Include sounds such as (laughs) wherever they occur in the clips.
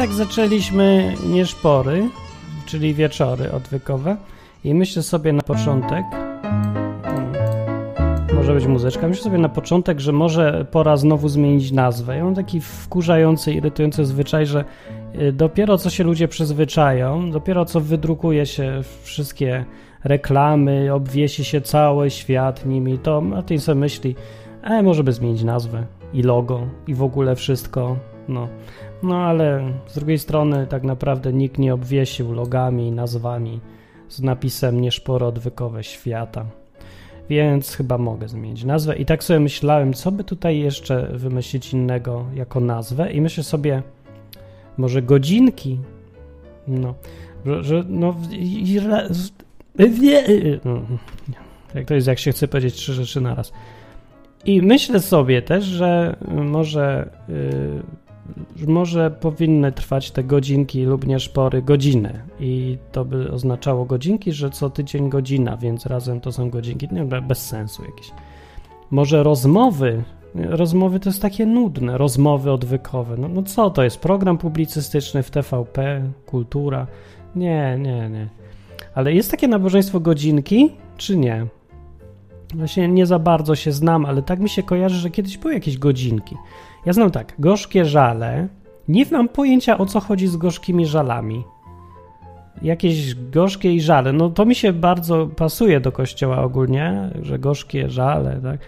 Tak, zaczęliśmy nieszpory, czyli wieczory odwykowe. I myślę sobie na początek, hmm, może być muzyczka, myślę sobie na początek, że może pora znowu zmienić nazwę. Ja mam taki wkurzający, irytujący zwyczaj, że y, dopiero co się ludzie przyzwyczają, dopiero co wydrukuje się wszystkie reklamy, obwiesi się cały świat nimi, to Martin sobie myśli, e, może by zmienić nazwę i logo i w ogóle wszystko, no. No ale z drugiej strony tak naprawdę nikt nie obwiesił logami i nazwami z napisem nieszporo odwykowe świata. Więc chyba mogę zmienić nazwę. I tak sobie myślałem, co by tutaj jeszcze wymyślić innego jako nazwę. I myślę sobie, może godzinki. No, że, i, no, jak to jest, jak się chce powiedzieć trzy rzeczy naraz. I myślę sobie też, że może yy, może powinny trwać te godzinki lub nie szpory godzinę i to by oznaczało godzinki, że co tydzień godzina, więc razem to są godzinki, nie, bez sensu jakieś. Może rozmowy, rozmowy to jest takie nudne, rozmowy odwykowe, no, no co to jest, program publicystyczny w TVP, kultura, nie, nie, nie. Ale jest takie nabożeństwo godzinki, czy nie? Właśnie nie za bardzo się znam, ale tak mi się kojarzy, że kiedyś były jakieś godzinki. Ja znam tak, gorzkie żale. Nie mam pojęcia o co chodzi z gorzkimi żalami. Jakieś gorzkie i żale. No to mi się bardzo pasuje do kościoła ogólnie, że gorzkie żale, tak?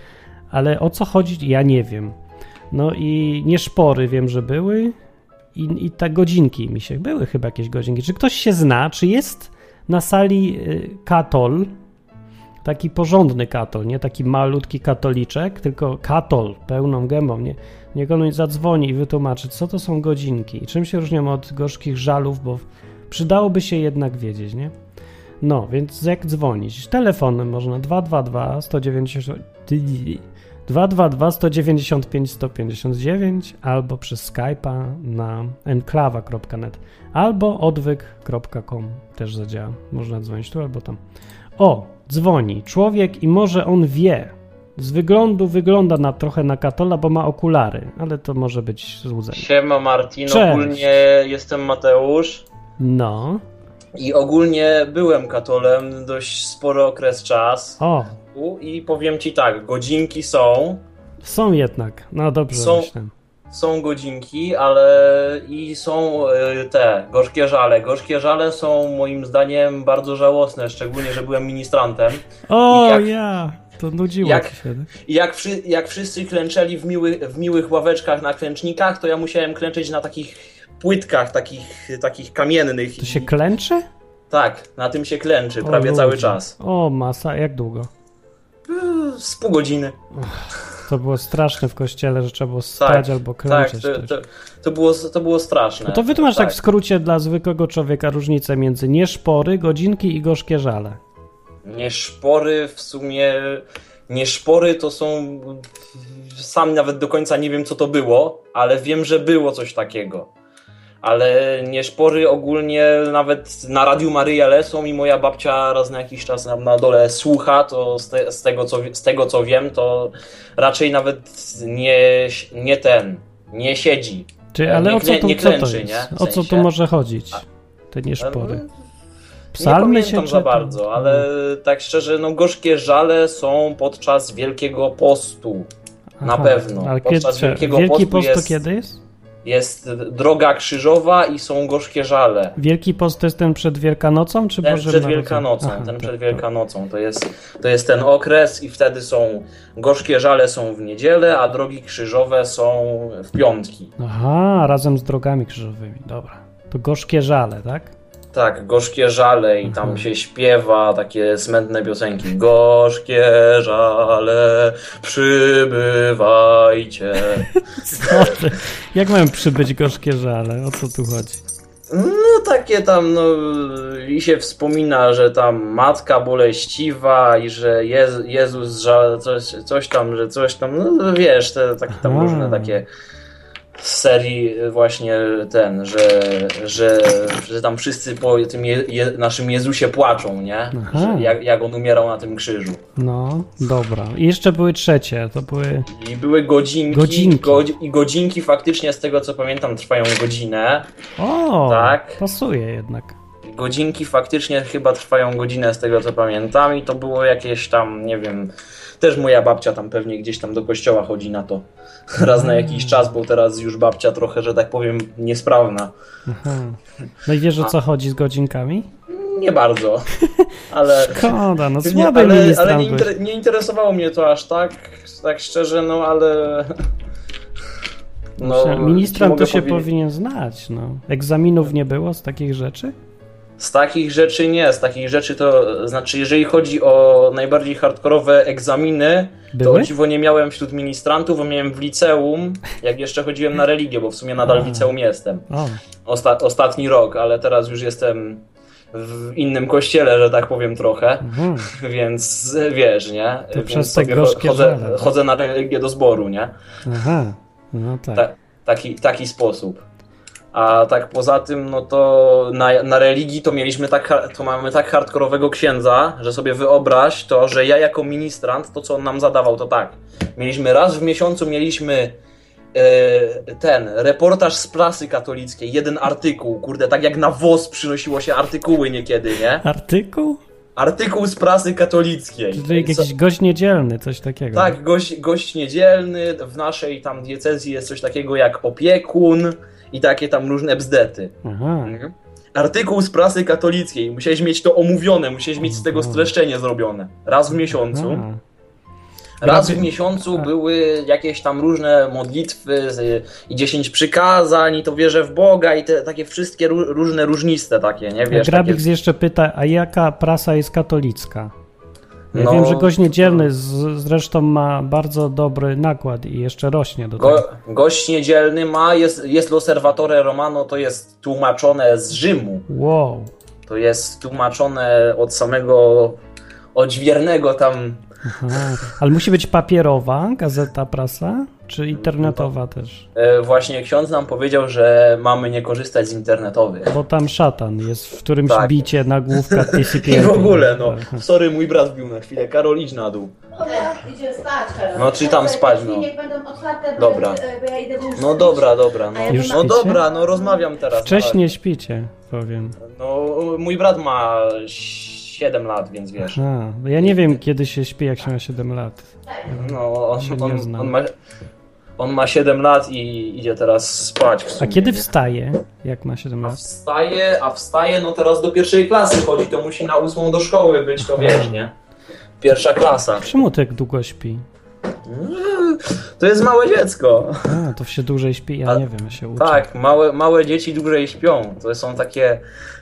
Ale o co chodzi, ja nie wiem. No i nieszpory wiem, że były. I, I te godzinki mi się. Były chyba jakieś godzinki. Czy ktoś się zna? Czy jest na sali y, katol? Taki porządny katol, nie taki malutki katoliczek, tylko katol pełną gębą, nie? Niech on zadzwoni i wytłumaczy, co to są godzinki i czym się różnią od gorzkich żalów, bo przydałoby się jednak wiedzieć, nie? No, więc jak dzwonić? Telefonem można 222 190 222 195 159 albo przez Skype'a na enklawa.net albo odwyk.com też zadziała. Można dzwonić tu albo tam. O, dzwoni człowiek i może on wie, z wyglądu wygląda na trochę na katola, bo ma okulary, ale to może być złudzenie. Siema Martin, Cześć. ogólnie jestem Mateusz. No. I ogólnie byłem katolem dość spory okres czas. O. I powiem ci tak, godzinki są. Są jednak, no dobrze są, myślę. Są godzinki, ale i są y, te gorzkie żale. Gorzkie żale są moim zdaniem bardzo żałosne, szczególnie, że byłem ministrantem. O, ja. To nudziło jak, się. Tak? Jak, wszy, jak wszyscy klęczeli w, miły, w miłych ławeczkach na klęcznikach, to ja musiałem klęczeć na takich płytkach, takich, takich kamiennych. To się klęczy? Tak, na tym się klęczy o, prawie ludzie. cały czas. O, masa, jak długo? Z pół godziny. To było straszne w kościele, że trzeba było stać tak, albo klęczeć. Tak, to, to, to, było, to było straszne. No to wytłumacz tak. tak w skrócie dla zwykłego człowieka różnicę między nieszpory, godzinki i gorzkie żale. Nieszpory w sumie. Nieszpory to są. Sam nawet do końca nie wiem, co to było, ale wiem, że było coś takiego. Ale nieszpory ogólnie nawet na Radiu Maryja lecą i moja babcia raz na jakiś czas na, na dole słucha, to z, te, z, tego, co, z tego co wiem, to raczej nawet nie, nie ten, nie siedzi. Czy, ale nie, o co tu, nie klęczy, co to jest? Nie? O co tu może chodzić? Te nieszpory. Psalmy nie pamiętam za bardzo, ale tak szczerze, no gorzkie żale są podczas Wielkiego Postu. Aha, na pewno. Ale podczas kiedy, Wielkiego Wielki Postu jest, kiedy jest? Jest droga krzyżowa i są gorzkie żale. Wielki Post to jest ten przed Wielkanocą, czy ten przed Wielkanocą? Aha, ten tak, przed Wielkanocą. To jest, to jest ten okres i wtedy są gorzkie żale są w niedzielę, a drogi krzyżowe są w piątki. Aha, razem z drogami krzyżowymi. Dobra. To gorzkie żale, tak? Tak, gorzkie żale i tam mhm. się śpiewa takie smętne piosenki. Gorzkie żale, przybywajcie. (laughs) Co ty? Jak mają przybyć gorzkie żale? O co tu chodzi? No takie tam, no i się wspomina, że tam matka boleściwa i że Jezus żal, coś, coś tam, że coś tam, no wiesz, te takie tam różne takie z serii właśnie ten, że, że, że tam wszyscy po tym je, je, naszym Jezusie płaczą, nie? Jak, jak on umierał na tym krzyżu. No, dobra. I jeszcze były trzecie, to były... I były godzinki, Godzinki. godzi- i godzinki faktycznie z tego co pamiętam trwają godzinę. O, Tak. pasuje jednak. Godzinki faktycznie chyba trwają godzinę z tego co pamiętam i to było jakieś tam, nie wiem, też moja babcia tam pewnie gdzieś tam do kościoła chodzi na to (laughs) raz na jakiś czas, bo teraz już babcia trochę, że tak powiem, niesprawna. Aha. No i wiesz o co chodzi z godzinkami? Nie bardzo, ale... Szkoda, no słaby ale, ale nie, inter, nie interesowało mnie to aż tak, tak szczerze, no ale... No, Ministrant mogę to się powiedzieć- powinien znać, no. Egzaminów nie było z takich rzeczy? Z takich rzeczy nie, z takich rzeczy to znaczy, jeżeli chodzi o najbardziej hardkorowe egzaminy, to Były? o dziwo nie miałem wśród ministrantów, bo miałem w liceum, jak jeszcze chodziłem na religię, bo w sumie nadal w liceum jestem. Osta ostatni rok, ale teraz już jestem w innym kościele, że tak powiem trochę, mhm. (laughs) więc wiesz, nie? To więc przez te gorzkie chodzę, żale, tak? chodzę na religię do zboru, nie? Aha, no tak. Ta, taki, taki sposób. A tak poza tym, no to na, na religii to mieliśmy tak, to mamy tak hardkorowego księdza, że sobie wyobraź to, że ja jako ministrant, to co on nam zadawał, to tak. Mieliśmy raz w miesiącu, mieliśmy e, ten, reportaż z prasy katolickiej, jeden artykuł, kurde, tak jak na WOS przynosiło się artykuły niekiedy, nie? Artykuł? Artykuł z prasy katolickiej. Czyli jakiś gość niedzielny, coś takiego. Tak, gość, gość niedzielny, w naszej tam diecezji jest coś takiego jak opiekun i takie tam różne bzdety. Aha. Artykuł z prasy katolickiej, musiałeś mieć to omówione, musiałeś mieć z tego Mhm. streszczenie zrobione. Raz w miesiącu. Aha. Raz w miesiącu Tak. były jakieś tam różne modlitwy z, i dziesięć przykazań, i to wierzę w Boga, i te takie wszystkie ró- różne różnice takie, nie wiesz? Grabik Takie, jeszcze pyta, a jaka prasa jest katolicka? Ja No, wiem, że gość niedzielny z, zresztą ma bardzo dobry nakład i jeszcze rośnie do tego. Go, gość niedzielny ma, jest, jest L'Osservatore Romano, to jest tłumaczone z Rzymu. Wow. To jest tłumaczone od samego odźwiernego tam. Aha. Ale musi być papierowa gazeta, prasa, czy internetowa też? E, właśnie ksiądz nam powiedział, że mamy nie korzystać z internetowych. Bo tam szatan jest w którymś Tak. bicie nagłówka (laughs) TCP. I w ogóle, no. Sorry, mój brat wbił na chwilę. Karol, idź na dół. Dobra, spać. No, czy tam spać, no. Niech będą otwarte, Dobra. No dobra, dobra. No, Już no śpicie? dobra, no rozmawiam teraz. Wcześniej śpicie, powiem. No, mój brat ma 7 lat, więc wiesz. A, bo ja nie wiem, kiedy się śpi, jak się ma 7 lat. No, on, Się nie on, znam. on, ma, on ma 7 lat i idzie teraz spać. W A sumie, kiedy wstaje, jak ma 7 A lat? wstaje, a wstaje, no teraz do pierwszej klasy chodzi, to musi na ósmą do szkoły być, to wiesz, nie? Pierwsza klasa. Czemu tak długo śpi? To jest małe dziecko. A, to się dłużej śpi, ja A- nie wiem, ja się uczę. Tak, małe, małe dzieci dłużej śpią. To są takie.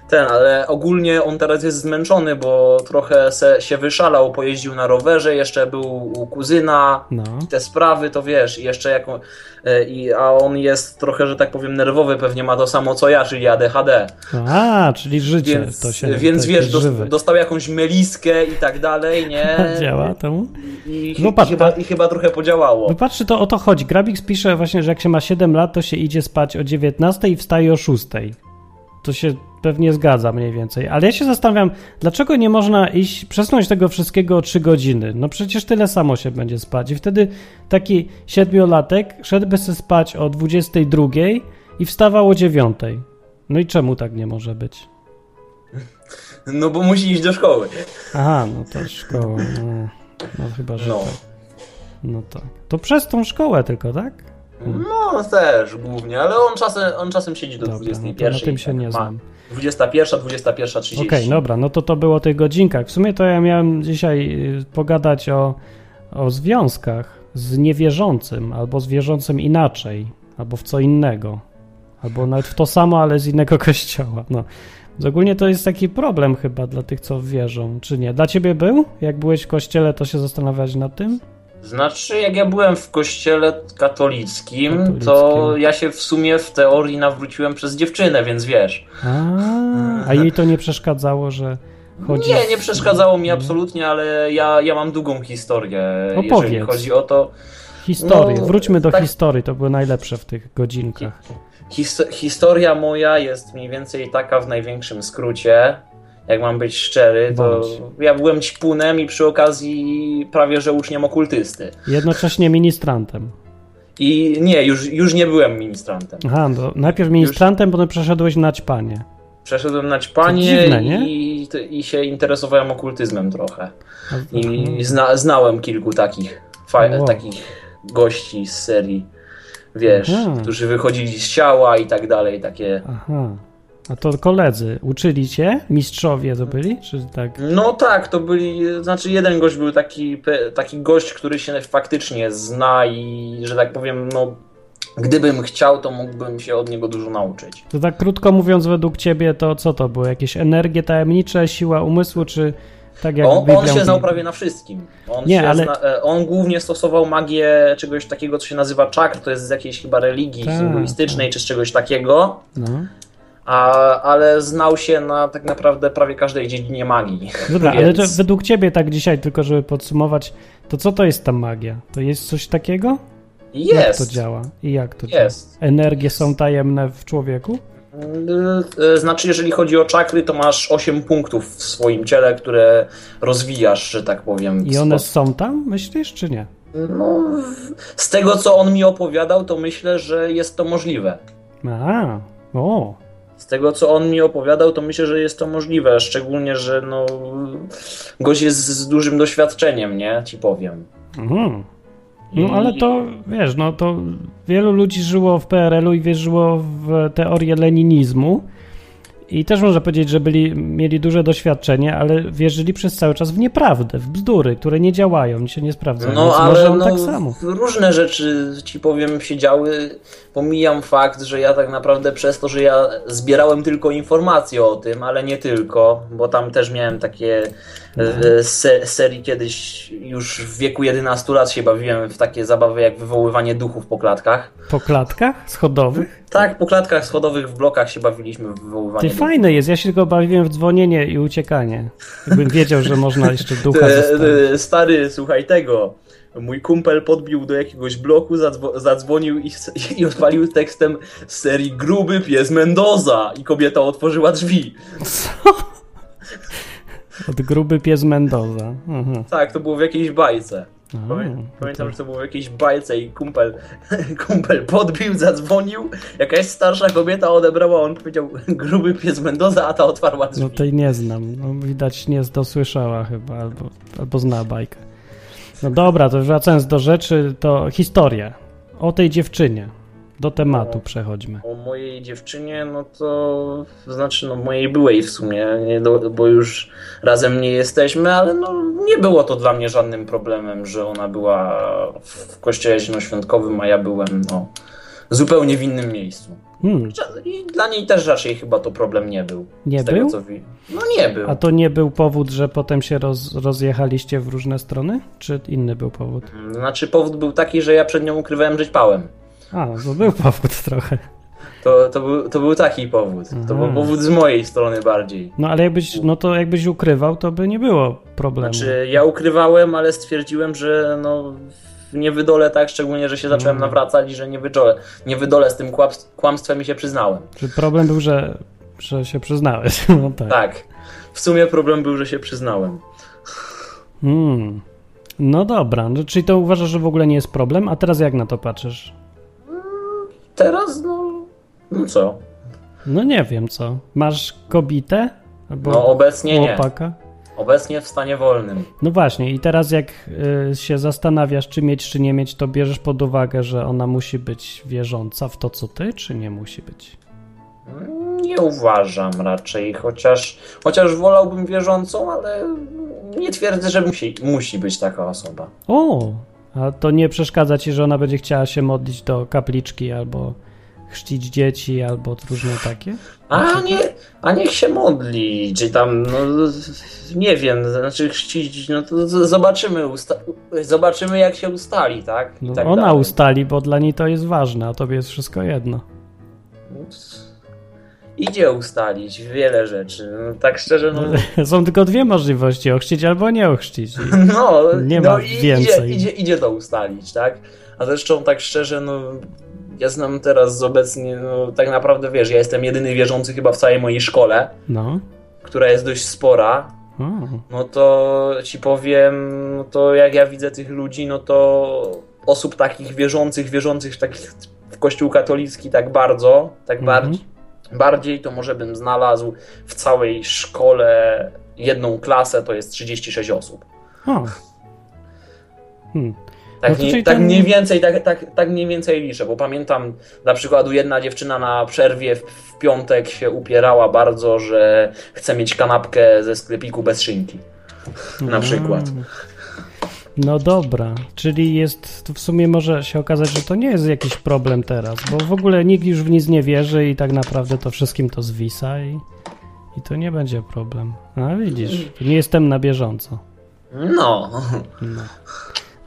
Ten, ale ogólnie on teraz jest zmęczony, bo trochę se, się wyszalał, pojeździł na rowerze, jeszcze był u kuzyna. No. Te sprawy to wiesz, i jeszcze jako, i, a on jest trochę, że tak powiem, nerwowy, pewnie ma to samo co ja, czyli ADHD. A, czyli życie Więc, to się więc takie wiesz, żywe. dostał jakąś meliskę i tak dalej, nie? (laughs) Działa temu? I, No i, patrz, chyba, tak. I chyba trochę podziałało. Wypatrzcie, to o to chodzi. Grabix pisze właśnie, że jak się ma 7 lat, to się idzie spać o 19 i wstaje o 6. To się pewnie zgadza mniej więcej. Ale ja się zastanawiam, dlaczego nie można iść, przesunąć tego wszystkiego o 3 godziny? No przecież tyle samo się będzie spać. I wtedy taki siedmiolatek szedłby sobie spać o 22 i wstawał o 9. No i czemu tak nie może być? No bo musi iść do szkoły. Aha, no to szkoła. No, no chyba, że No. tak. No tak. To przez tą szkołę tylko, tak? No też głównie, ale on czasem, on czasem siedzi do Dobra, no 21. to na tym się tak nie ma znam. 21, 21.30. Okej, dobra, no to to było o tych godzinkach. W sumie to ja miałem dzisiaj y, pogadać o, o związkach z niewierzącym, albo z wierzącym inaczej, albo w co innego. Albo nawet w to samo, ale z innego (laughs) kościoła. No. Ogólnie to jest taki problem chyba dla tych, co wierzą, czy nie? Dla ciebie był? Jak byłeś w kościele, to się zastanawiałeś nad tym? Znaczy, jak ja byłem w kościele katolickim, Katolickim. to ja się w sumie w teorii nawróciłem przez dziewczynę, więc wiesz. A, a jej to nie przeszkadzało, że chodzi... Nie, nie przeszkadzało mi Nie? absolutnie, ale ja, ja mam długą historię, Opowiedz. jeżeli chodzi o to. Historii. No, Wróćmy do tak- historii, to były najlepsze w tych godzinkach. His historia moja jest mniej więcej taka w największym skrócie. Jak mam być szczery, to Bądź. ja byłem ćpunem i przy okazji prawie że uczniem okultysty. Jednocześnie ministrantem. I nie, już, już nie byłem ministrantem. Aha, no, najpierw ministrantem, potem przeszedłeś na ćpanie. Przeszedłem na ćpanie To dziwne, nie? i, i się interesowałem okultyzmem trochę. I zna, znałem kilku takich, fa- Wow. takich gości z serii, wiesz, Aha. którzy wychodzili z ciała i tak dalej, takie... Aha. A to koledzy uczyli cię? Mistrzowie to byli? Czy tak? No tak, to byli, znaczy jeden gość był taki, taki gość, który się faktycznie zna i, że tak powiem, no, gdybym chciał, to mógłbym się od niego dużo nauczyć. To tak krótko mówiąc, według ciebie to co to było? Jakieś energie tajemnicze, siła umysłu, czy tak jak On, on się znał prawie na wszystkim. On, Nie, się ale- zna, e, on głównie stosował magię czegoś takiego, co się nazywa czakr, to jest z jakiejś chyba religii Tak, hinduistycznej, czy z czegoś takiego. No. A, ale znał się na tak naprawdę prawie każdej dziedzinie magii. Dobra, ale Więc według ciebie tak dzisiaj, tylko żeby podsumować, to co to jest ta magia? To jest coś takiego? Jak to jest. działa? I jak to działa? Jest. Energie są tajemne w człowieku? Y, Znaczy, jeżeli chodzi o czakry, to masz 8 punktów w swoim ciele, które rozwijasz, że tak powiem. I one sposób- są tam, myślisz, czy nie? No, z tego, co on mi opowiadał, to myślę, że jest to możliwe. A, o, Z tego, co on mi opowiadał, to myślę, że jest to możliwe. Szczególnie, że no, gość jest z dużym doświadczeniem, nie? Ci powiem. mhm. No ale to, wiesz, no to wielu ludzi żyło w PRL-u i wierzyło w teorię leninizmu i też można powiedzieć, że byli, mieli duże doświadczenie, ale wierzyli przez cały czas w nieprawdę, w bzdury, które nie działają, się nie sprawdzają. No, ale no, tak samo. różne rzeczy, ci powiem, się działy. Pomijam fakt, że ja tak naprawdę przez to, że ja zbierałem tylko informacje o tym, ale nie tylko, bo tam też miałem takie se, serii kiedyś, już w wieku 11 lat się bawiłem w takie zabawy jak wywoływanie duchów po klatkach. Po klatkach schodowych? Tak, po klatkach schodowych w blokach się bawiliśmy w wywoływanie Ty duchów. fajne jest, ja się tylko bawiłem w dzwonienie i uciekanie. Jakbym wiedział, że można jeszcze (laughs) ducha E, zostawić. e, Stary, słuchaj tego. Mój kumpel podbił do jakiegoś bloku, zadzwo- zadzwonił i, (laughs) i odpalił tekstem z serii Gruby pies Mendoza i kobieta otworzyła drzwi. (laughs) Od gruby pies Mendoza. Mhm. Tak, to było w jakiejś bajce. No Pamiętam, że to było w jakiejś bajce i kumpel, (laughs) kumpel podbił, zadzwonił, jakaś starsza kobieta odebrała, on powiedział gruby pies Mendoza, a ta otwarła drzwi. No tej nie znam. No, widać nie dosłyszała chyba, albo, albo zna bajkę. No dobra, to wracając do rzeczy, to historia o tej dziewczynie. Do tematu No. przechodźmy. O mojej dziewczynie, no to znaczy, no mojej byłej w sumie, do, bo już razem nie jesteśmy, ale no nie było to dla mnie żadnym problemem, że ona była w kościele zielonoświątkowym, a ja byłem no, zupełnie w innym miejscu. Hmm, I dla niej też raczej chyba to problem nie był. Nie tego, był? Co wi- no nie był. a to nie był powód, że potem się roz, rozjechaliście w różne strony? Czy inny był powód? Znaczy powód był taki, że ja przed nią ukrywałem, że ćpałem. A, to był powód trochę. To, to, był, to był taki powód. To był Aha. powód z mojej strony bardziej. No ale jakbyś, no to jakbyś ukrywał, to by nie było problemu. Znaczy, ja ukrywałem, ale stwierdziłem, że no, nie wydolę tak, szczególnie, że się zacząłem No. nawracać i że nie wydolę, nie wydolę z tym kłamstw- kłamstwem i się przyznałem. Czy problem był, że, że się przyznałeś? (laughs) No tak. Tak. W sumie problem był, że się przyznałem. Hmm. No dobra, no, czyli to uważasz, że w ogóle nie jest problem, a teraz jak na to patrzysz? Teraz, no, no co? No nie wiem co. Masz kobietę? Albo No obecnie nie. chłopaka? Obecnie w stanie wolnym. No właśnie, i teraz jak y, się zastanawiasz, czy mieć, czy nie mieć, to bierzesz pod uwagę, że ona musi być wierząca w to, co ty, czy nie musi być? Nie uważam raczej, chociaż, chociaż wolałbym wierzącą, ale nie twierdzę, że musi, musi być taka osoba. O, a to nie przeszkadza ci, że ona będzie chciała się modlić do kapliczki albo chrzcić dzieci, albo różne takie? A nie, a niech się modli, czy tam, no nie wiem, znaczy chrzcić, no to zobaczymy, zobaczymy jak się ustali, tak? No, tak ona dalej. ustali, bo dla niej to jest ważne, a tobie jest wszystko jedno. Idzie ustalić wiele rzeczy, no, tak szczerze, no, (laughs) Są tylko dwie możliwości, ochrzcić albo nie ochrzcić. (laughs) No, Nie no ma i idzie, więcej. idzie, idzie to ustalić, tak? A zresztą tak szczerze, no ja znam teraz obecnie, no tak naprawdę wiesz, ja jestem jedyny wierzący chyba w całej mojej szkole, No. która jest dość spora. No to ci powiem, no to jak ja widzę tych ludzi, no to osób takich wierzących, wierzących takich w kościół katolicki tak bardzo, tak Mhm. bardziej, bardziej, to może bym znalazł w całej szkole jedną klasę, to jest 36 osób. O. Hmm. Tak, No nie, tak ten- mniej więcej, tak, tak, tak mniej więcej liczę, bo pamiętam na przykład jedna dziewczyna na przerwie w, w piątek się upierała bardzo, że chce mieć kanapkę ze sklepiku bez szynki. Na przykład. Mm. No dobra, czyli jest, to w sumie może się okazać, że to nie jest jakiś problem teraz, bo w ogóle nikt już w nic nie wierzy i tak naprawdę to wszystkim to zwisa i, i to nie będzie problem. A widzisz, nie jestem na bieżąco. No. No.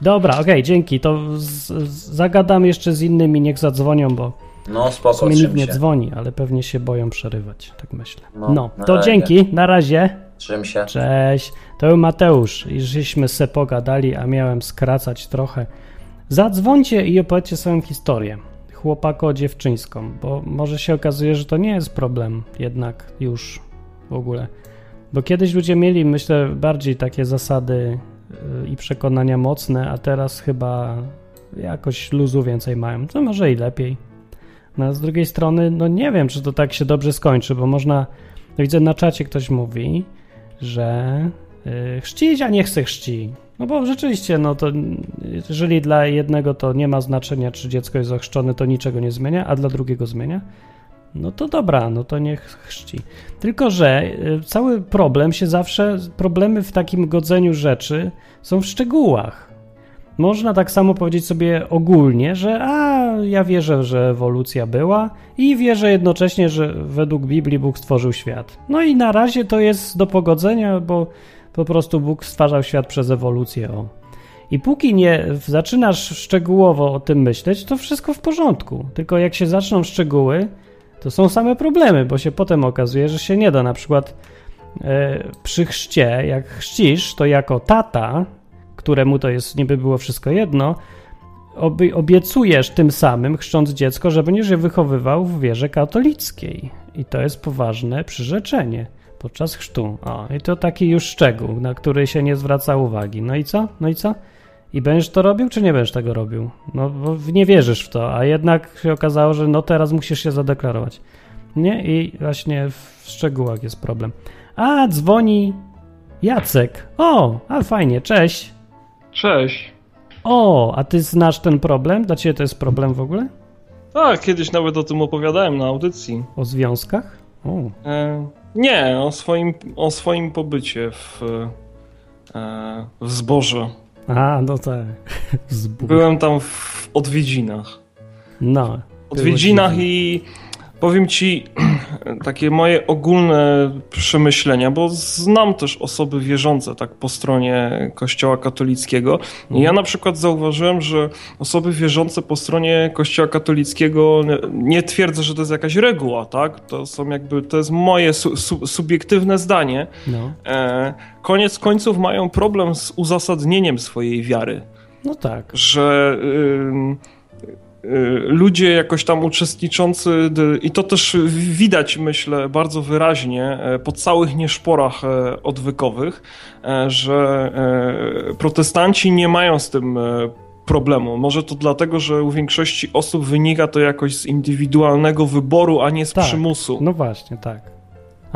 Dobra, okej, dzięki. To z, z, zagadam jeszcze z innymi, niech zadzwonią, bo No w spoko, sumie nikt nie się. dzwoni, ale pewnie się boją przerywać, tak myślę. No, No, to razie. dzięki, na razie. Trzym się. Cześć, to był Mateusz i żeśmy se pogadali, a miałem skracać trochę. Zadzwońcie i opowiedzcie swoją historię, chłopako-dziewczyńską, bo może się okazuje, że to nie jest problem jednak już w ogóle. Bo kiedyś ludzie mieli, myślę, bardziej takie zasady y, i przekonania mocne, a teraz chyba jakoś luzu więcej mają. To może i lepiej. No a z drugiej strony, no nie wiem, czy to tak się dobrze skończy, bo można, widzę na czacie ktoś mówi, że chrzcić, a nie chce chrzci. No bo rzeczywiście, no to y, jeżeli dla jednego to nie ma znaczenia, czy dziecko jest ochrzczone, to niczego nie zmienia, a dla drugiego zmienia, no to dobra, no to niech chrzci. Tylko, że y, cały problem się zawsze, problemy w takim godzeniu rzeczy są w szczegółach. Można tak samo powiedzieć sobie ogólnie, że a ja wierzę, że ewolucja była i wierzę jednocześnie, że według Biblii Bóg stworzył świat. No i na razie to jest do pogodzenia, bo po prostu Bóg stwarzał świat przez ewolucję. O. I póki nie zaczynasz szczegółowo o tym myśleć, to wszystko w porządku. Tylko jak się zaczną szczegóły, to są same problemy, bo się potem okazuje, że się nie da. Na przykład e, przy chrzcie, jak chrzcisz, to jako tata, któremu to jest niby było wszystko jedno, obiecujesz tym samym, chrzcząc dziecko, że będziesz je wychowywał w wierze katolickiej. I to jest poważne przyrzeczenie podczas chrztu. O, i to taki już szczegół, na który się nie zwraca uwagi. No i co? No i co? I będziesz to robił, czy nie będziesz tego robił? No, bo nie wierzysz w to, a jednak się okazało, że no teraz musisz się zadeklarować. Nie? I właśnie w szczegółach jest problem. A, dzwoni Jacek. O, a fajnie, cześć. Cześć. O, a ty znasz ten problem? Dla ciebie to jest problem w ogóle? Tak, kiedyś nawet o tym opowiadałem na audycji. O związkach? O, E, nie, o swoim, o swoim pobycie w, e, w zboże. a, no tak. (laughs) Zbór. Byłem tam w odwiedzinach. No. Odwiedzinach i powiem ci (clears throat) takie moje ogólne przemyślenia, bo znam też osoby wierzące tak po stronie Kościoła katolickiego. I ja na przykład zauważyłem, że osoby wierzące po stronie Kościoła katolickiego nie- twierdzę, że to jest jakaś reguła, tak? To są jakby, to jest moje su, su, subiektywne zdanie. No. E, koniec końców mają problem z uzasadnieniem swojej wiary no tak. że y, ludzie jakoś tam uczestniczący, i to też widać, myślę, bardzo wyraźnie e, po całych nieszporach e, odwykowych, e, że protestanci nie mają z tym problemu. Może to dlatego, że u większości osób wynika to jakoś z indywidualnego wyboru, a nie z Tak. przymusu. No właśnie, tak.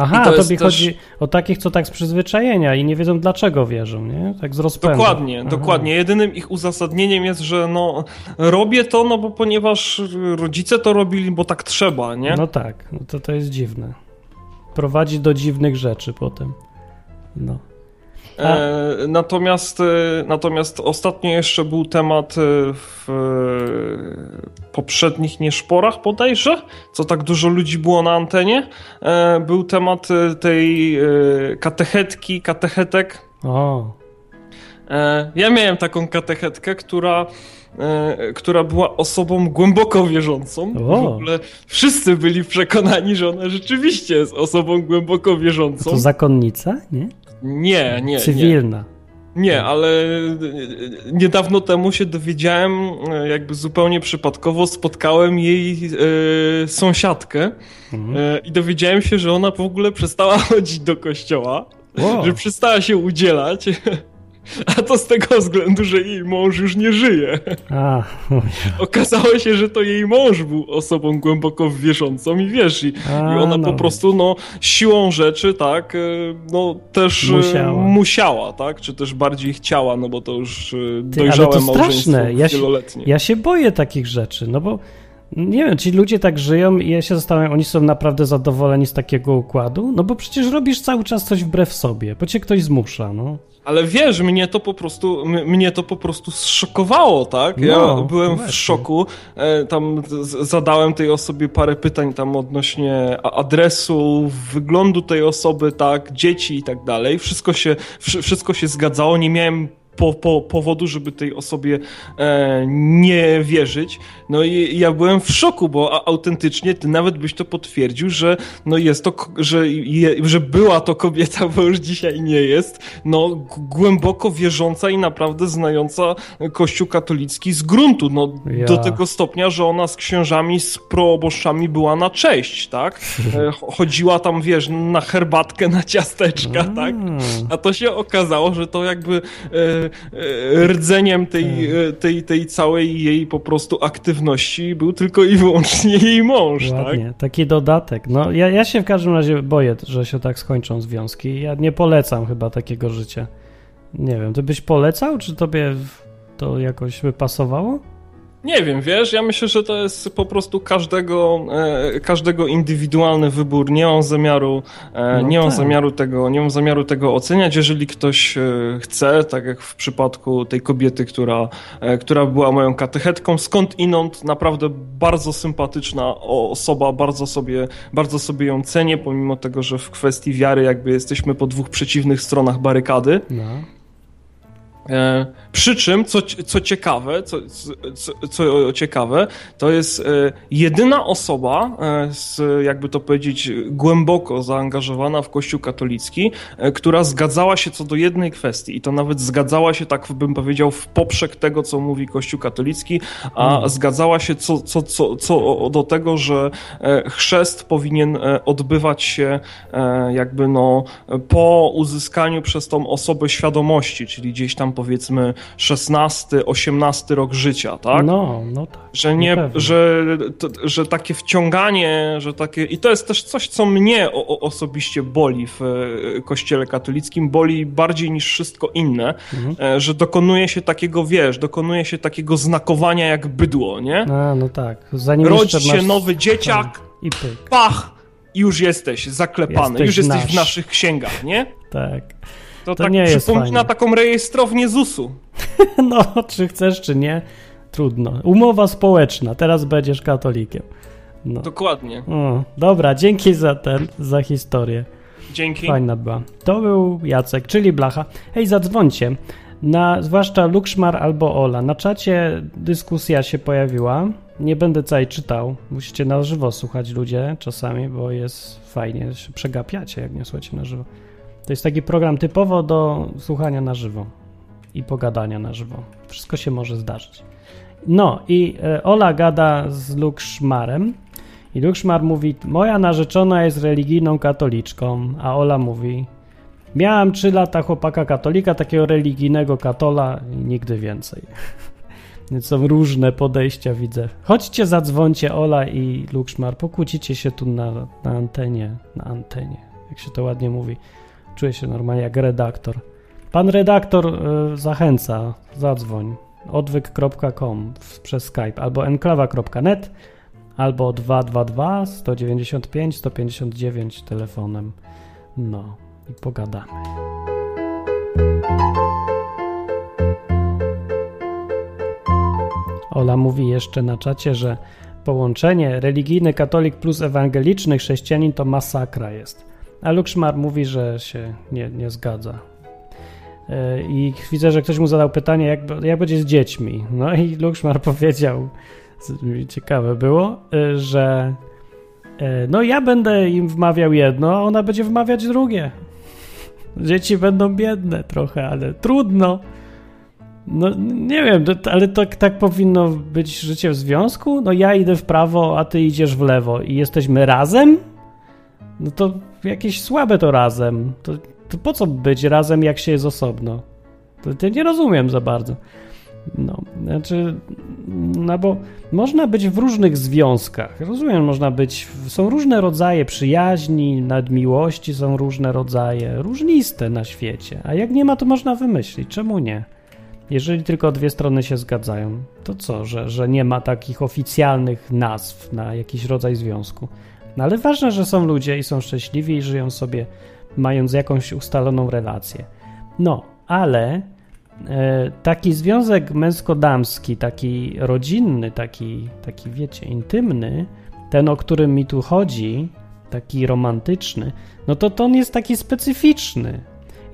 Aha, to tobie też- chodzi o takich, co tak z przyzwyczajenia i nie wiedzą dlaczego wierzą, nie? Tak z rozpędu. Dokładnie, Aha. dokładnie. Jedynym ich uzasadnieniem jest, że no robię to, no bo ponieważ rodzice to robili, bo tak trzeba, nie? No tak, no to to jest dziwne. Prowadzi do dziwnych rzeczy potem. No. E, natomiast, e, natomiast ostatnio jeszcze był temat e, w e, poprzednich nieszporach bodajże, co tak dużo ludzi było na antenie. E, był temat tej katechetki, katechetek. O, E, ja miałem taką katechetkę, która, która była osobą głęboko wierzącą. O. W ogóle wszyscy byli przekonani, że ona rzeczywiście jest osobą głęboko wierzącą. to zakonnica, nie? Nie, nie, nie. Cywilna. Nie, ale e, niedawno temu się dowiedziałem, e, jakby zupełnie przypadkowo spotkałem jej e, sąsiadkę Mhm. e, i dowiedziałem się, że ona w ogóle przestała (laughs) chodzić do kościoła, Wow. że przestała się udzielać, a to z tego względu, że jej mąż już nie żyje. A, Okazało się, że to jej mąż był osobą głęboko wierzącą i wiesz, i, A, i ona no po prostu no, siłą rzeczy, tak, e, no też e, Musiała. musiała, tak, czy też bardziej chciała, no bo to już e, Ty, ale dojrzałe to małżeństwo straszne. Ja się, ja się boję takich rzeczy, no bo nie wiem, ci ludzie tak żyją i ja się zastanawiam, oni są naprawdę zadowoleni z takiego układu? No bo przecież robisz cały czas coś wbrew sobie, bo cię ktoś zmusza, no. Ale wiesz, mnie to po prostu, mnie to po prostu zszokowało, tak? Ja No, byłem w szoku, e, tam zadałem tej osobie parę pytań tam odnośnie adresu, wyglądu tej osoby, tak, dzieci i tak dalej. Wszystko się, wszy- wszystko się zgadzało, nie miałem po, po, powodu, żeby tej osobie e, nie wierzyć. No i ja byłem w szoku, bo a, autentycznie ty nawet byś to potwierdził, że no jest to, że, je, że była to kobieta, bo już dzisiaj nie jest, no głęboko wierząca i naprawdę znająca Kościół katolicki z gruntu, no Ja. do tego stopnia, że ona z księżami, z proboszczami była na cześć, tak? E, ch- Chodziła tam, wiesz, na herbatkę, na ciasteczka, tak? A to się okazało, że to jakby e, rdzeniem tej, e, tej, tej całej jej po prostu aktywności był tylko i wyłącznie (laughs) jej mąż, tak? Ładnie, taki dodatek. No ja, ja się w każdym razie boję, że się tak skończą związki. Ja nie polecam chyba takiego życia. Nie wiem, ty byś polecał, czy tobie to jakoś by pasowało? Nie wiem, wiesz, ja myślę, że to jest po prostu każdego, e, każdego indywidualny wybór. Nie mam zamiaru, e, No nie mam tak. zamiaru tego, nie mam zamiaru tego oceniać. Jeżeli ktoś e, chce, tak jak w przypadku tej kobiety, która, e, która była moją katechetką, skąd inąd, naprawdę bardzo sympatyczna osoba, bardzo sobie, bardzo sobie ją cenię, pomimo tego, że w kwestii wiary jakby jesteśmy po dwóch przeciwnych stronach barykady. No. E, przy czym, co, co ciekawe, co, co, co ciekawe, to jest e, jedyna osoba, e, z, jakby to powiedzieć, głęboko zaangażowana w Kościół katolicki, która zgadzała się co do jednej kwestii i to nawet zgadzała się, tak bym powiedział, w poprzek tego, co mówi Kościół katolicki, a Mm. zgadzała się co, co, co, co do tego, że chrzest powinien odbywać się jakby no po uzyskaniu przez tą osobę świadomości, czyli gdzieś tam powiedzmy 16, 18 rok życia, tak? No, no tak. Że nie, że, to, że takie wciąganie, że takie. I to jest też coś, co mnie o, o, osobiście boli w e, kościele katolickim, boli bardziej niż wszystko inne, Mhm. e, że dokonuje się takiego, wiesz, dokonuje się takiego znakowania jak bydło, nie? A, no tak. Zanim Rodzi się masz... nowy dzieciak, Tak. I pyk. pach! I już jesteś zaklepany, Jesteś już jesteś nasz. w naszych księgach, nie? Tak. To, To tak nie jest przypomina fajne. taką rejestrownię ZUS-u. (laughs) No, czy chcesz, czy nie, trudno. Umowa społeczna, teraz będziesz katolikiem. No. Dokładnie. O, dobra, dzięki za ten, za historię. Dzięki. Fajna była. To był Jacek, czyli Blacha. Hej, zadzwońcie. Na, zwłaszcza Lukszmar albo Ola. Na czacie dyskusja się pojawiła. Nie będę całej czytał. Musicie na żywo słuchać ludzie czasami, bo jest fajnie. Się przegapiacie, jak nie słuchacie na żywo. To jest taki program typowo do słuchania na żywo i pogadania na żywo. Wszystko się może zdarzyć. No i e, Ola gada z Lukszmarem i Lukszmar mówi, moja narzeczona jest religijną katoliczką, a Ola mówi, miałam 3 lata chłopaka katolika, takiego religijnego katola i nigdy więcej. (laughs) Więc są różne podejścia, widzę. Chodźcie, zadzwońcie Ola i Lukszmar, pokłócicie się tu na, na antenie, na antenie, jak się to ładnie mówi. Czuję się normalnie jak redaktor. Pan redaktor y, zachęca, zadzwoń odwyk.com przez Skype albo enklawa.net albo 222 195 159 telefonem. No i pogadamy. Ola mówi jeszcze na czacie, że połączenie religijny katolik plus ewangeliczny chrześcijanin to masakra jest. A Lukszmar mówi, że się nie, nie zgadza. E, I widzę, że ktoś mu zadał pytanie, jak, jak będzie z dziećmi. No i Lukszmar (laughs) powiedział, ciekawe było, e, że e, no ja będę im wmawiał jedno, a ona będzie wmawiać drugie. (laughs) Dzieci będą biedne trochę, ale trudno. No nie wiem, ale to, tak powinno być życie w związku? No ja idę w prawo, a ty idziesz w lewo i jesteśmy razem? No to jakieś słabe to razem. To, to po co być razem, jak się jest osobno? To, to nie rozumiem za bardzo. No, znaczy, no bo można być w różnych związkach. Rozumiem, można być, są różne rodzaje przyjaźni, nadmiłości są różne rodzaje, różniste na świecie. A jak nie ma, to można wymyślić. Czemu nie? Jeżeli tylko dwie strony się zgadzają, to co, że, że nie ma takich oficjalnych nazw na jakiś rodzaj związku? No ale ważne, że są ludzie i są szczęśliwi i żyją sobie, mając jakąś ustaloną relację. No, ale e, taki związek męsko-damski, taki rodzinny, taki, taki wiecie, intymny, ten, o którym mi tu chodzi, taki romantyczny, no to, to on jest taki specyficzny.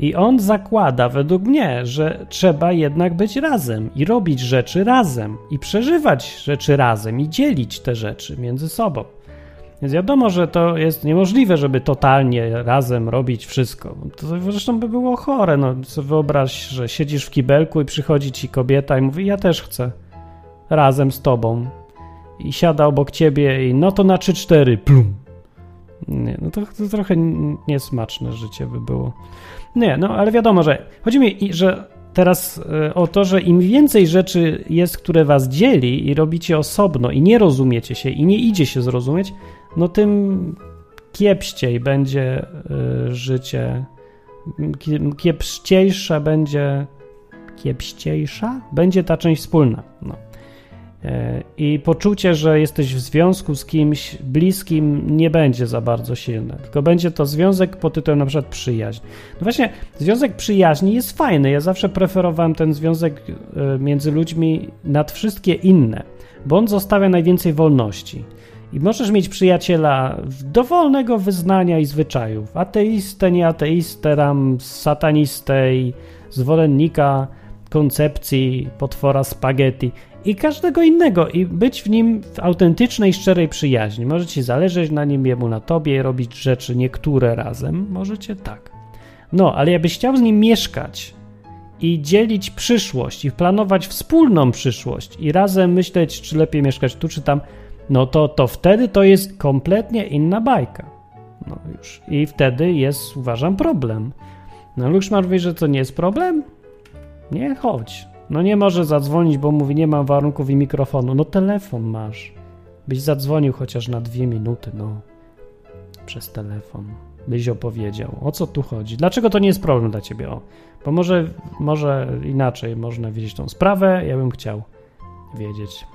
I on zakłada, według mnie, że trzeba jednak być razem i robić rzeczy razem, i przeżywać rzeczy razem, i dzielić te rzeczy między sobą. Więc wiadomo, że to jest niemożliwe, żeby totalnie razem robić wszystko. To zresztą by było chore. No, wyobraź, że siedzisz w kibelku i przychodzi ci kobieta i mówi: Ja też chcę. Razem z tobą. I siada obok ciebie i no to na 3-4, plum. Nie, no to, to trochę niesmaczne życie by było. Nie, no ale wiadomo, że chodzi mi, że teraz e, o to, że im więcej rzeczy jest, które was dzieli i robicie osobno i nie rozumiecie się i nie idzie się zrozumieć, no tym kiepściej będzie y, życie, kiepściejsza będzie, kiepściejsza będzie ta część wspólna. No. E, I poczucie, że jesteś w związku z kimś bliskim, nie będzie za bardzo silne, tylko będzie to związek pod tytułem na przykład przyjaźń. No właśnie, związek przyjaźni jest fajny. Ja zawsze preferowałem ten związek e, między ludźmi nad wszystkie inne, bo on zostawia najwięcej wolności. I możesz mieć przyjaciela dowolnego wyznania i zwyczajów. Ateistę, nieateistę, ram, satanistę i zwolennika koncepcji potwora spaghetti i każdego innego i być w nim w autentycznej, szczerej przyjaźni. Możecie zależeć na nim, jemu na tobie, robić rzeczy niektóre razem. Możecie tak. No, ale jakbyś chciał z nim mieszkać i dzielić przyszłość i planować wspólną przyszłość i razem myśleć, czy lepiej mieszkać tu, czy tam, no to, to wtedy to jest kompletnie inna bajka. No już. I wtedy jest, uważam, problem. No Lukszmar mówi, że to nie jest problem? Nie, chodź. No nie może zadzwonić, bo mówi, nie mam warunków i mikrofonu. No telefon masz. Byś zadzwonił chociaż na dwie minuty, no. Przez telefon. Byś opowiedział, o co tu chodzi. Dlaczego to nie jest problem dla ciebie? O, bo może, może inaczej można wiedzieć tą sprawę. Ja bym chciał wiedzieć.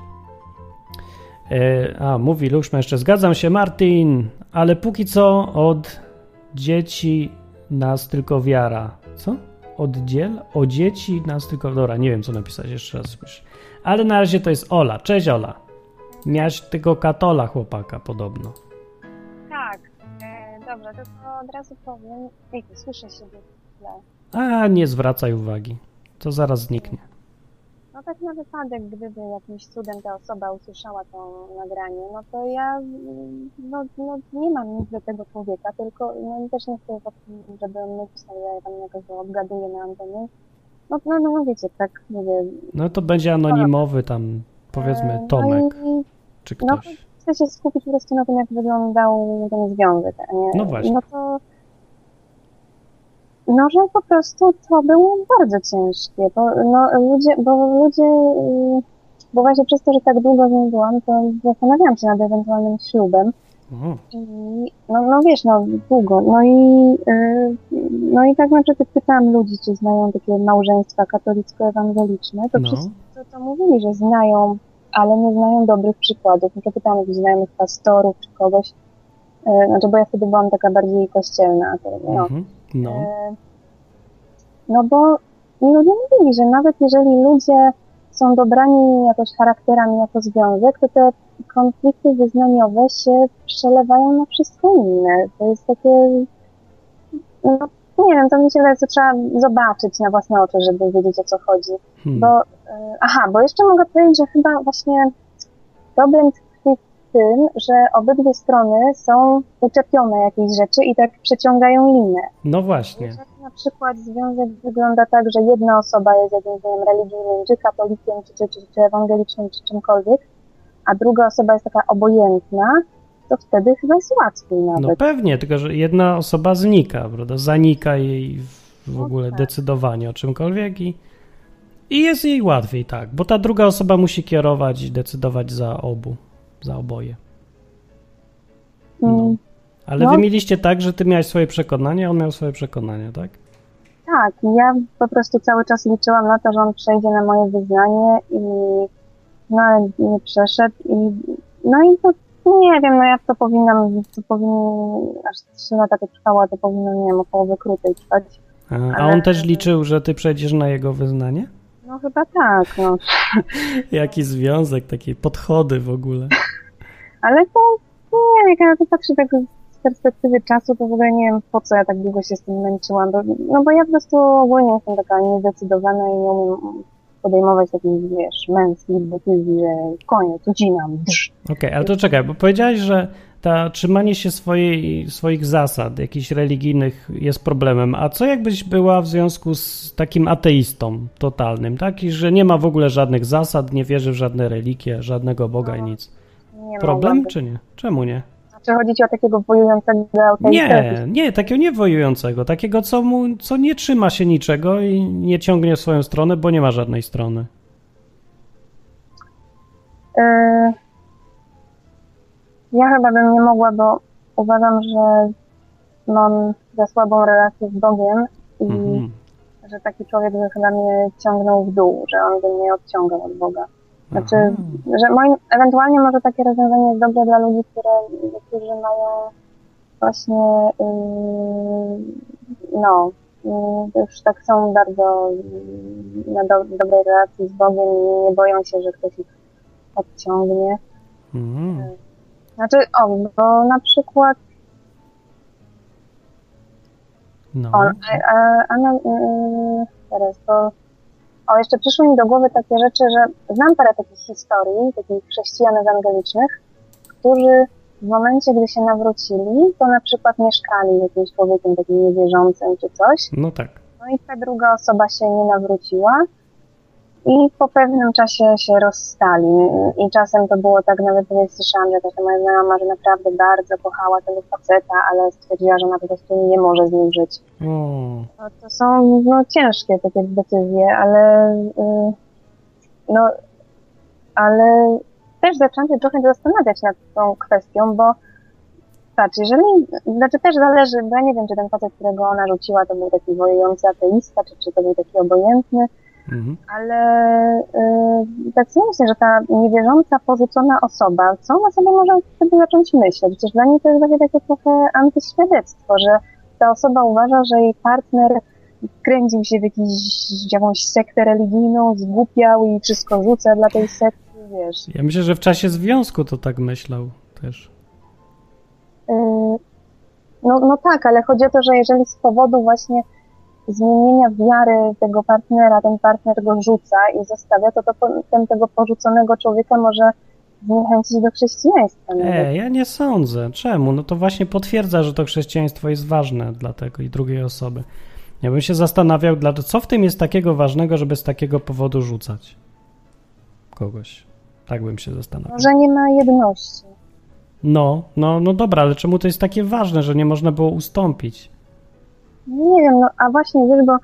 E, a, mówi Lukszma jeszcze, zgadzam się Martin, ale póki co od dzieci nas tylko wiara. Co? Oddziel? O dzieci nas tylko... Dobra, nie wiem co napisać, jeszcze raz. Ale na razie to jest Ola. Cześć Ola. Miałaś tego katola chłopaka podobno. Tak, e, dobrze, to, to od razu powiem. Ej, słyszę się źle. A, nie zwracaj uwagi. To zaraz zniknie. No tak na wypadek, gdyby jakimś cudem ta osoba usłyszała to nagranie, no to ja no, no, nie mam nic do tego człowieka, tylko no, też nie chcę, żeby on myślał, że ja tam jakoś go obgaduję na antenie. No, no, no wiecie, tak, wiem. No to będzie anonimowy tam, powiedzmy, No Tomek, i, czy no, ktoś. chcę się skupić po prostu na tym, jak wyglądał ten związek, a nie? No właśnie. No to no, że po prostu to było bardzo ciężkie, bo no, ludzie, bo ludzie, y, bo właśnie przez to, że tak długo z nim byłam, to zastanawiałam się nad ewentualnym ślubem O, i no, no wiesz, no długo, no i y, no i tak na przykład pytałam ludzi, czy znają takie małżeństwa katolicko-ewangeliczne, to No. wszyscy to, to mówili, że znają, ale nie znają dobrych przykładów. No to pytałam jakichś znajomych pastorów czy kogoś, y, znaczy bo ja wtedy byłam taka bardziej kościelna, to, no. mhm. No. E, No bo ludzie mówili, że nawet jeżeli ludzie są dobrani jakoś charakterami jako związek, to te konflikty wyznaniowe się przelewają na wszystko inne. To jest takie, no nie wiem, to mi się wydaje, że trzeba zobaczyć na własne oczy, żeby wiedzieć o co chodzi. Hmm. Bo, e, aha, bo jeszcze mogę powiedzieć, że chyba właśnie problem tym, że obydwie strony są uczepione jakieś rzeczy i tak przeciągają linę. No właśnie. Jeżeli na przykład związek wygląda tak, że jedna osoba jest jakimś wiem, religijnym, czy katolikiem, czy, czy, czy, czy ewangelicznym, czy czymkolwiek, a druga osoba jest taka obojętna, to wtedy chyba jest łatwiej No nawet. pewnie, tylko że jedna osoba znika, prawda? Zanika jej w No ogóle tak. decydowanie o czymkolwiek i, i jest jej łatwiej, tak, bo ta druga osoba musi kierować i decydować za obu, za oboje. Mm, Ale No. wy mieliście tak, że ty miałeś swoje przekonanie, a on miał swoje przekonanie, tak? Tak, ja po prostu cały czas liczyłam na to, że on przejdzie na moje wyznanie i no ale nie przeszedł i no i to nie wiem, no jak to powinnam, to powinno, aż trzy lata to trwało, to powinno, nie wiem, około wykrócej trwać. A, a Ale- on też liczył, że ty przejdziesz na jego wyznanie? No chyba tak, no. (laughs) Jaki związek, takie podchody w ogóle. Ale to nie wiem, jak ja na to patrzę tak z perspektywy czasu, to w ogóle nie wiem po co ja tak długo się z tym męczyłam. Bo, no bo ja po prostu ogólnie jestem taka niezdecydowana i nie umiem podejmować takich, wiesz, męskich decyzji, że koniec, ucinam. Okej, ale to czekaj, bo powiedziałeś, że ta trzymanie się swojej, swoich zasad, jakichś religijnych jest problemem. A co jakbyś była w związku z takim ateistą totalnym, taki, że nie ma w ogóle żadnych zasad, nie wierzy w żadne religie, żadnego Boga i nic. Nie Problem czy nie? Czemu nie? Znaczy chodzi ci o takiego wojującego? Nie, nie, takiego nie wojującego, takiego, co, mu, co nie trzyma się niczego i nie ciągnie w swoją stronę, bo nie ma żadnej strony. Y, Ja chyba bym nie mogła, bo uważam, że mam za słabą relację z Bogiem i Mhm. że taki człowiek by chyba mnie ciągnął w dół, że on by mnie odciągał od Boga. Znaczy, Aha. że moim, ewentualnie może takie rozwiązanie jest dobre dla ludzi, które, którzy mają właśnie, yy, no, yy, już tak są bardzo yy, na do, dobrej relacji z Bogiem i nie boją się, że ktoś ich odciągnie. Mhm. Znaczy, o, bo na przykład, No. o, a, a, a yy, teraz, bo o, jeszcze przyszły mi do głowy takie rzeczy, że znam parę takich historii, takich chrześcijan ewangelicznych, którzy w momencie, gdy się nawrócili, to na przykład mieszkali z jakimś człowiekiem takim niewierzącym czy coś, no tak. no i ta druga osoba się nie nawróciła i po pewnym czasie się rozstali. I czasem to było tak, nawet nie słyszałam, że ta moja znajoma, że naprawdę bardzo kochała tego faceta, ale stwierdziła, że ona po prostu nie może z nim żyć. No, to są no, ciężkie takie decyzje, ale y, no, ale też zaczęłam się trochę zastanawiać nad tą kwestią, bo patrz, jeżeli, znaczy też zależy, bo ja nie wiem, czy ten facet, którego ona rzuciła, to był taki wojujący ateista, czy, czy to był taki obojętny, mhm. ale y, tak sobie myślę, że ta niewierząca, porzucona osoba, co ona sobie może wtedy zacząć myśleć? Przecież dla niej to jest właśnie takie trochę antyświadectwo, że ta osoba uważa, że jej partner kręcił się w jakiś, jakąś sektę religijną, zgłupiał i wszystko rzuca dla tej sekty, wiesz. Ja myślę, że w czasie związku to tak myślał też. Y, No, no tak, ale chodzi o to, że jeżeli z powodu właśnie zmienienia wiary tego partnera, ten partner go rzuca i zostawia, to, to po- ten tego porzuconego człowieka może zniechęcić do chrześcijaństwa. E, ja nie sądzę. Czemu? No to właśnie potwierdza, że to chrześcijaństwo jest ważne dla tego i drugiej osoby. Ja bym się zastanawiał, co w tym jest takiego ważnego, żeby z takiego powodu rzucać kogoś. Tak bym się zastanawiał. Może nie ma jedności. No, no, no dobra, ale czemu to jest takie ważne, że nie można było ustąpić? Nie wiem, no a właśnie wiesz, bo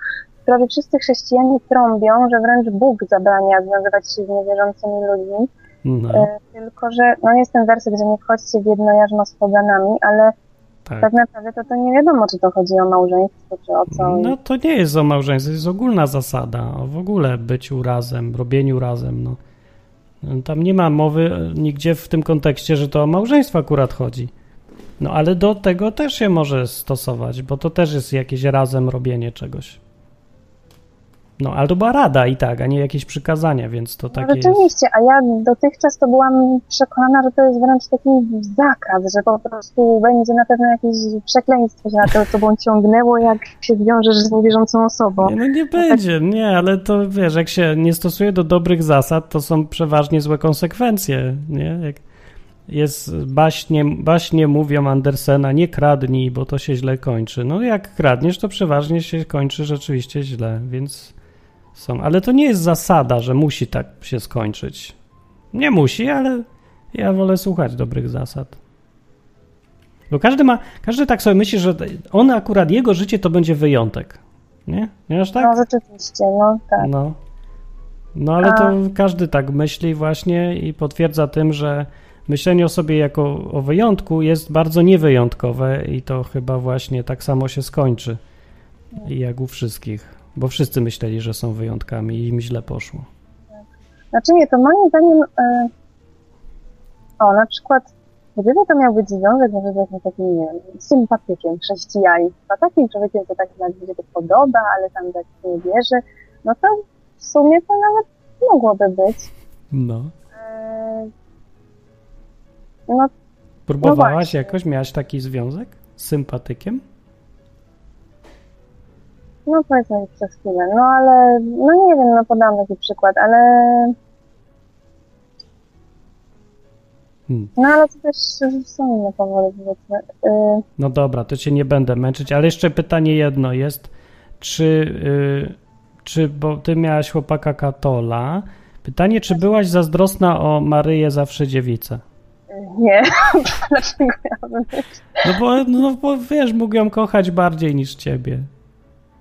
prawie wszyscy chrześcijanie trąbią, że wręcz Bóg zabrania związywać się z niewierzącymi ludźmi, No, e, tylko że, no jest ten werset, że nie wchodźcie w jedno jarzmo z poganami, ale tak. tak naprawdę to, to nie wiadomo, czy to chodzi o małżeństwo, czy o co. No to nie jest o małżeństwie, to jest ogólna zasada, o w ogóle byciu razem, robieniu razem, no. Tam nie ma mowy e, nigdzie w tym kontekście, że to o małżeństwo akurat chodzi. No ale do tego też się może stosować, bo to też jest jakieś razem robienie czegoś. No, ale to była rada i tak, a nie jakieś przykazania, więc to No takie jest. rzeczywiście, a ja dotychczas to byłam przekonana, że to jest wręcz taki zakaz, że po prostu będzie na pewno jakieś przekleństwo się na to tobą ciągnęło, jak się zwiążesz z niewierzącą osobą. Nie, no nie będzie, nie, ale to wiesz, jak się nie stosuje do dobrych zasad, to są przeważnie złe konsekwencje, nie? Jak, jest baśnie, baśnie mówią Andersena, nie kradnij, bo to się źle kończy. No jak kradniesz, to przeważnie się kończy rzeczywiście źle, więc są. Ale to nie jest zasada, że musi tak się skończyć. Nie musi, ale ja wolę słuchać dobrych zasad. Bo każdy ma, każdy tak sobie myśli, że on akurat, jego życie to będzie wyjątek. Nie? Nie aż tak? No rzeczywiście, no tak. No. No ale to każdy tak myśli właśnie i potwierdza tym, że myślenie o sobie jako o wyjątku jest bardzo niewyjątkowe i to chyba właśnie tak samo się skończy jak u wszystkich, bo wszyscy myśleli, że są wyjątkami i im źle poszło. Znaczy nie, to moim zdaniem e, o, na przykład gdyby to miał być związek może z jakimś takim, nie wiem, sympatykiem chrześcijaństwa, takim człowiekiem, co tak nawet się to podoba, ale tam tak nie wierzy, no to w sumie to nawet mogłoby być. No. E, no Próbowałaś właśnie. jakoś? Miałaś taki związek z sympatykiem? No powiedzmy przez chwilę, no ale, no nie wiem, no podam taki przykład, ale, Hmm. no ale to też są inne powody, powiedzmy. Y, No dobra, to cię nie będę męczyć, ale jeszcze pytanie jedno jest, czy, y, czy bo ty miałaś chłopaka katola, pytanie, czy byłaś zazdrosna o Maryję zawsze dziewicę? Nie, (laughs) dlaczego ja bym być? No bo, no bo wiesz, mógł ją kochać bardziej niż ciebie.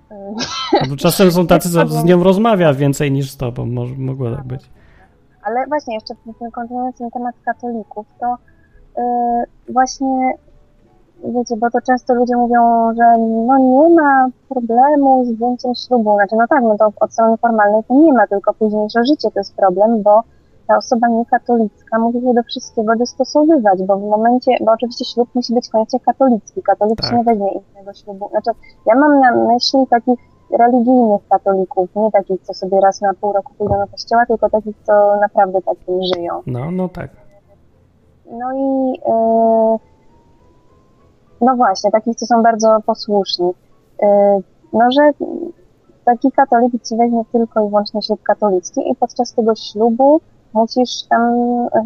(laughs) No bo czasem są tacy, co z nią rozmawia więcej niż z tobą, Może, mogło tak być. Ale właśnie, jeszcze kontynuując ten temat katolików, to y, właśnie, wiecie, bo to często ludzie mówią, że no nie ma problemu z zdjęciem ślubu. Znaczy, no tak, no to od strony formalnej to nie ma, tylko późniejsze życie to jest problem, bo ta osoba niekatolicka musi się do wszystkiego dostosowywać, bo w momencie, bo oczywiście ślub musi być koniecznie katolicki. Katolik Tak. nie weźmie innego ślubu. Znaczy, ja mam na myśli takich religijnych katolików, nie takich, co sobie raz na pół roku pójdą do kościoła, tylko takich, co naprawdę tak tym żyją. No, no tak. No i yy, no właśnie, takich, co są bardzo posłuszni. Yy, no, że taki katolik ci weźmie tylko i wyłącznie ślub katolicki i podczas tego ślubu musisz tam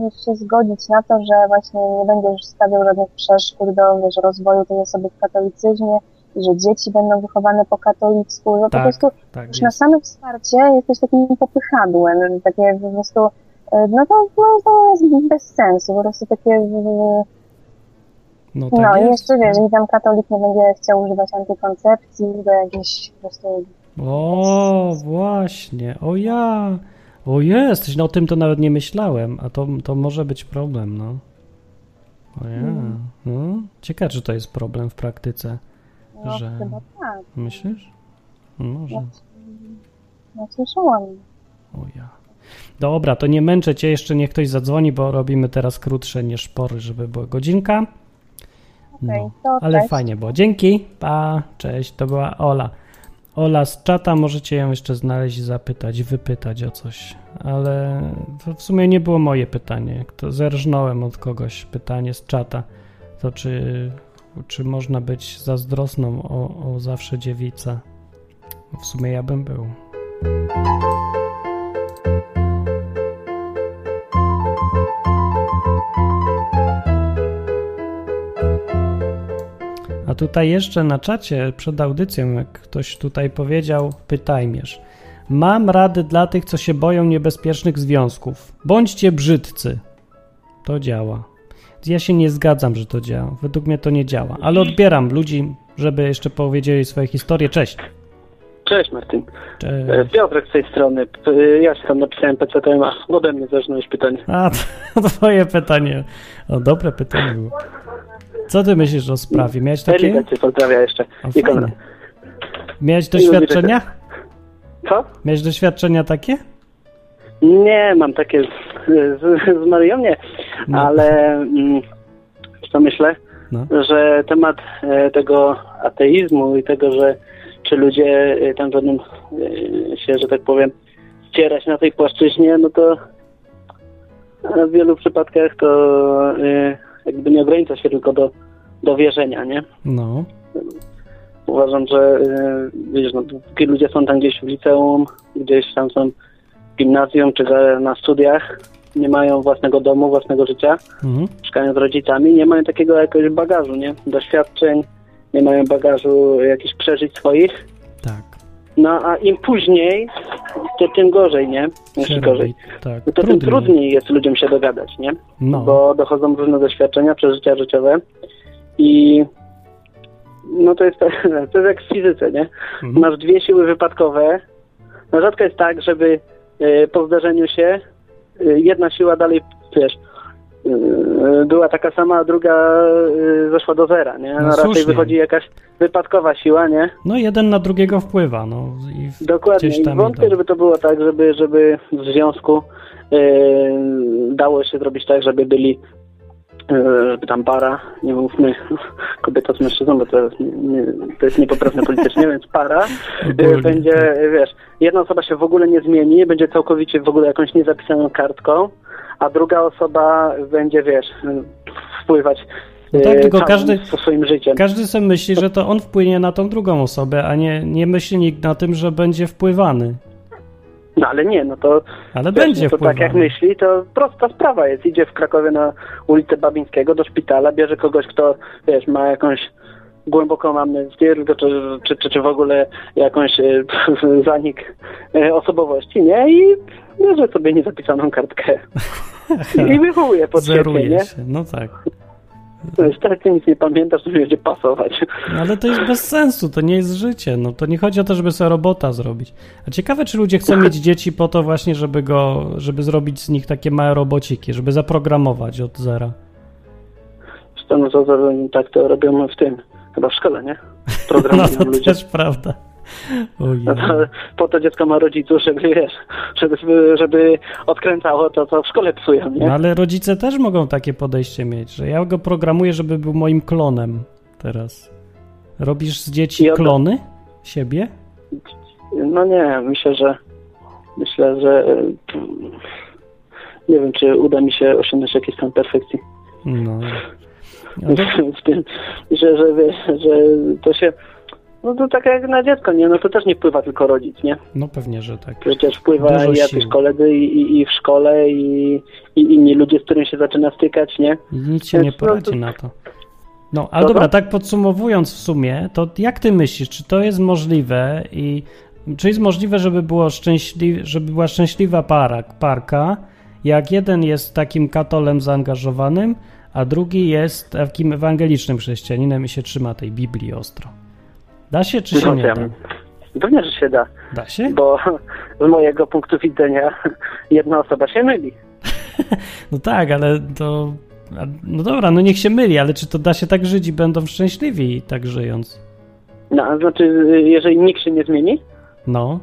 yy, się zgodzić na to, że właśnie nie będziesz stawiał żadnych przeszkód do wiesz, rozwoju tej osoby w katolicyzmie, i że dzieci będą wychowane po katolicku, że po Tak, prostu tak już na jest. samym starcie jesteś takim popychadłem, takie po prostu, e, no to, no, to jest bez sensu, po prostu takie, e, No no tak i jest. jeszcze wiesz, i tam katolik nie będzie chciał używać antykoncepcji, do jakiejś po prostu, O, właśnie. O ja. O jest, no o tym to nawet nie myślałem, a to, to może być problem, no. O ja. No. Ciekawe, czy to jest problem w praktyce. no Że- chyba tak, Myślisz? Może. no, no słyszałam. O ja. Dobra, to nie męczę cię, jeszcze niech ktoś zadzwoni, bo robimy teraz krótsze niż pory, żeby była godzinka. Okej, No, ale cześć. fajnie było. Dzięki. Pa, cześć. To była Ola. Ola z czata, możecie ją jeszcze znaleźć zapytać, wypytać o coś. Ale to w sumie nie było moje pytanie. To zerżnąłem od kogoś pytanie z czata. To czy, czy można być zazdrosną o, o zawsze dziewica? W sumie ja bym był. Tutaj jeszcze na czacie przed audycją, jak ktoś tutaj powiedział, pytajmierz. Mam rady dla tych, co się boją niebezpiecznych związków. Bądźcie brzydcy. To działa. Ja się nie zgadzam, że to działa. Według mnie to nie działa. Ale odbieram ludzi, żeby jeszcze powiedzieli swoje historie. Cześć. Cześć Martin. Cześć. E, Piotrek z tej strony. P- Ja się tam napisałem PCTM, a ode mnie zaczynałeś pytanie. A, (laughs) to twoje pytanie. O, dobre pytanie było. Co ty myślisz o sprawie? Miałeś takie? Elita cię pozdrawia jeszcze. O, I fajnie. Konrad. Miałeś doświadczenia? Co? Miałeś doświadczenia takie? Nie, mam takie z, z, z Marią nie, No. ale mm, co myślę, No. że temat e, tego ateizmu i tego, że czy ludzie e, tam będą e, się, że tak powiem, ścierać na tej płaszczyźnie, no to w wielu przypadkach to e, jakby nie ogranicza się tylko do, do wierzenia, nie? No. Uważam, że y, wiesz, no, dopóki ludzie są tam gdzieś w liceum, gdzieś tam są w gimnazjum czy na studiach, nie mają własnego domu, własnego życia, Mhm. mieszkają z rodzicami, nie mają takiego jakiegoś bagażu, nie? Doświadczeń, nie mają bagażu jakichś przeżyć swoich. No a im później, to tym gorzej, nie? Jeszcze gorzej. Tak. No to tym trudniej jest ludziom się dogadać, nie? No. Bo dochodzą różne doświadczenia, przeżycia życiowe i no to jest, (laughs) to jest jak w fizyce, nie? Mhm. Masz dwie siły wypadkowe. No rzadko jest tak, żeby e, po zdarzeniu się e, jedna siła dalej, wiesz, była taka sama, a druga e, zeszła do zera, nie? No No raczej słusznie. wychodzi jakaś wypadkowa siła, nie? No jeden na drugiego wpływa, no i Dokładnie. I wątpię, idą. żeby to było tak, żeby, żeby w związku e, dało się zrobić tak, żeby byli e, żeby tam para, nie mówmy (laughs) kobieta z mężczyzną, bo to, jest to jest niepoprawne politycznie, (laughs) więc para Ogólnie, będzie, wiesz, jedna osoba się w ogóle nie zmieni, będzie całkowicie w ogóle jakąś niezapisaną kartką, a druga osoba będzie, wiesz, wpływać No tak, e, tylko każdy- swoim życiem. Każdy sobie myśli, że to on wpłynie na tą drugą osobę, a nie, nie myśli nikt na tym, że będzie wpływany. No ale nie, no to Ale Wiesz, będzie no to wpływany. tak jak myśli, to prosta sprawa jest. Idzie w Krakowie na ulicę Babińskiego do szpitala, bierze kogoś, kto, wiesz, ma jakąś głęboką amnezję, tylko czy, czy, czy, czy w ogóle jakąś e, (laughs) zanik e, osobowości, nie? I bierze sobie niezapisaną kartkę (laughs) i wychowuje pod siebie, Zeruje nie? się, no tak. Jest tak, nic nie pamiętasz, to będzie pasować. No ale to jest bez sensu, to nie jest życie. No to nie chodzi o to, żeby sobie robota zrobić. A ciekawe, czy ludzie chcą mieć dzieci po to właśnie, żeby go, żeby zrobić z nich takie małe robociki, żeby zaprogramować od zera. Zresztą no tak to robią w tym, chyba w szkole, nie? (laughs) No Programują to ludzie. też prawda. No po to dziecko ma rodziców, żeby wiesz, żeby, żeby odkręcało to, co w szkole psują, nie? No ale rodzice też mogą takie podejście mieć, że ja go programuję, żeby był moim klonem teraz. Robisz z dzieci klony siebie? No nie, myślę, że myślę, że e, nie wiem, czy uda mi się osiągnąć jakiś stan perfekcji. No. No w tym, że, że, to się no to tak jak na dziecko, nie? No to też nie wpływa tylko rodzic, nie? no pewnie, że tak. Przecież wpływa Dużo i jacyś sił. koledzy i, i, i w szkole i, i inni ludzie, z którymi się zaczyna stykać, nie? Nic się nie Więc no poradzi to- na to. No, ale to? dobra, tak podsumowując w sumie, to jak ty myślisz, czy to jest możliwe i czy jest możliwe, żeby, było szczęśli, żeby była szczęśliwa para, parka, jak jeden jest takim katolem zaangażowanym, a drugi jest takim ewangelicznym chrześcijaninem i się trzyma tej Biblii ostro? Da się, czy się nie da? Pewnie, że się da, Da się? bo z mojego punktu widzenia jedna osoba się myli. (laughs) No tak, ale to... No dobra, no niech się myli, ale czy to da się tak żyć i będą szczęśliwi tak żyjąc? No, znaczy, jeżeli nikt się nie zmieni, No,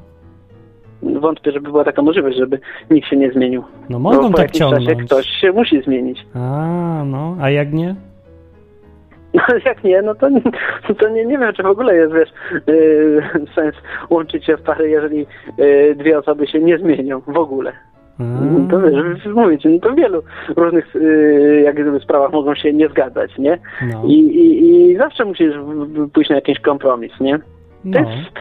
wątpię, żeby była taka możliwość, żeby nikt się nie zmienił. no mogą tak jakimś czasie ciągnąć. ktoś się musi zmienić. A, no, a jak nie? No (laughs) jak nie, no to, (laughs) to nie, nie wiem, czy w ogóle jest, wiesz, yy, sens łączyć się w pary, jeżeli yy, dwie osoby się nie zmienią w ogóle. A, To wiesz, mówić, no to w wielu różnych yy, jak gdyby sprawach mogą się nie zgadzać, nie? no, I, i, i zawsze musisz pójść na jakiś kompromis, nie? To no, jest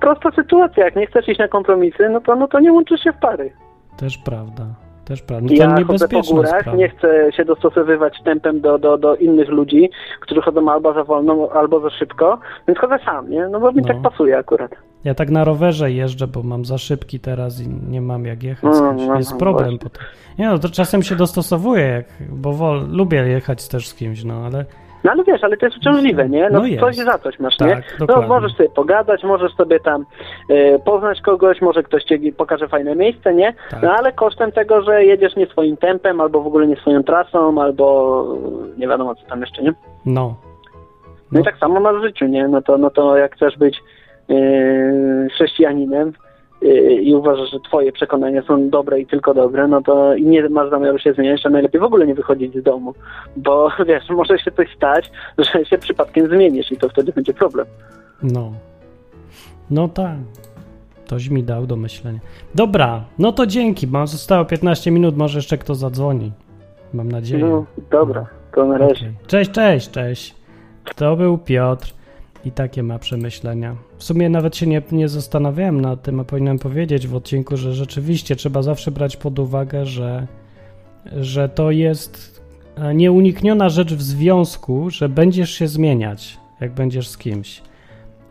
prosta sytuacja, jak nie chcesz iść na kompromisy, no to, no to nie łączysz się w pary. też prawda, też prawda. No Ja chodzę po górach, sprawa. nie chcę się dostosowywać tempem do, do, do innych ludzi, którzy chodzą albo za wolno, albo za szybko, więc chodzę sam, nie? No bo mi No. tak pasuje akurat. Ja tak na rowerze jeżdżę, bo mam za szybki teraz i nie mam jak jechać. No, no, Jest problem potem. Nie no, to czasem się dostosowuję, jak, bo wol, lubię jechać też z kimś, no ale No ale wiesz, ale to jest uciążliwe, nie? No, No jest. coś za coś masz, Tak, nie? No dokładnie. możesz sobie pogadać, możesz sobie tam e, poznać kogoś, może ktoś ci pokaże fajne miejsce, nie? Tak. No ale kosztem tego, że jedziesz nie swoim tempem, albo w ogóle nie swoją trasą, albo nie wiadomo co tam jeszcze, nie? no. No, No. i tak samo masz w życiu, nie? No to, no to jak chcesz być yy, chrześcijaninem i uważasz, że twoje przekonania są dobre i tylko dobre, no to i nie masz zamiaru się zmieniać, to najlepiej w ogóle nie wychodzić z domu. Bo (laughs) wiesz, może się coś stać, że się przypadkiem zmienisz i to wtedy będzie problem. No. No tak. Ktoś mi dał do myślenia. Dobra, no to dzięki, bo zostało 15 minut, może jeszcze kto zadzwoni. Mam nadzieję. No dobra, to na razie. Okej. Cześć, cześć, cześć. To był Piotr i takie ma przemyślenia. W sumie nawet się nie, nie zastanawiałem nad tym, a powinienem powiedzieć w odcinku, że rzeczywiście trzeba zawsze brać pod uwagę, że że to jest e, nieunikniona rzecz w związku, że będziesz się zmieniać, jak będziesz z kimś.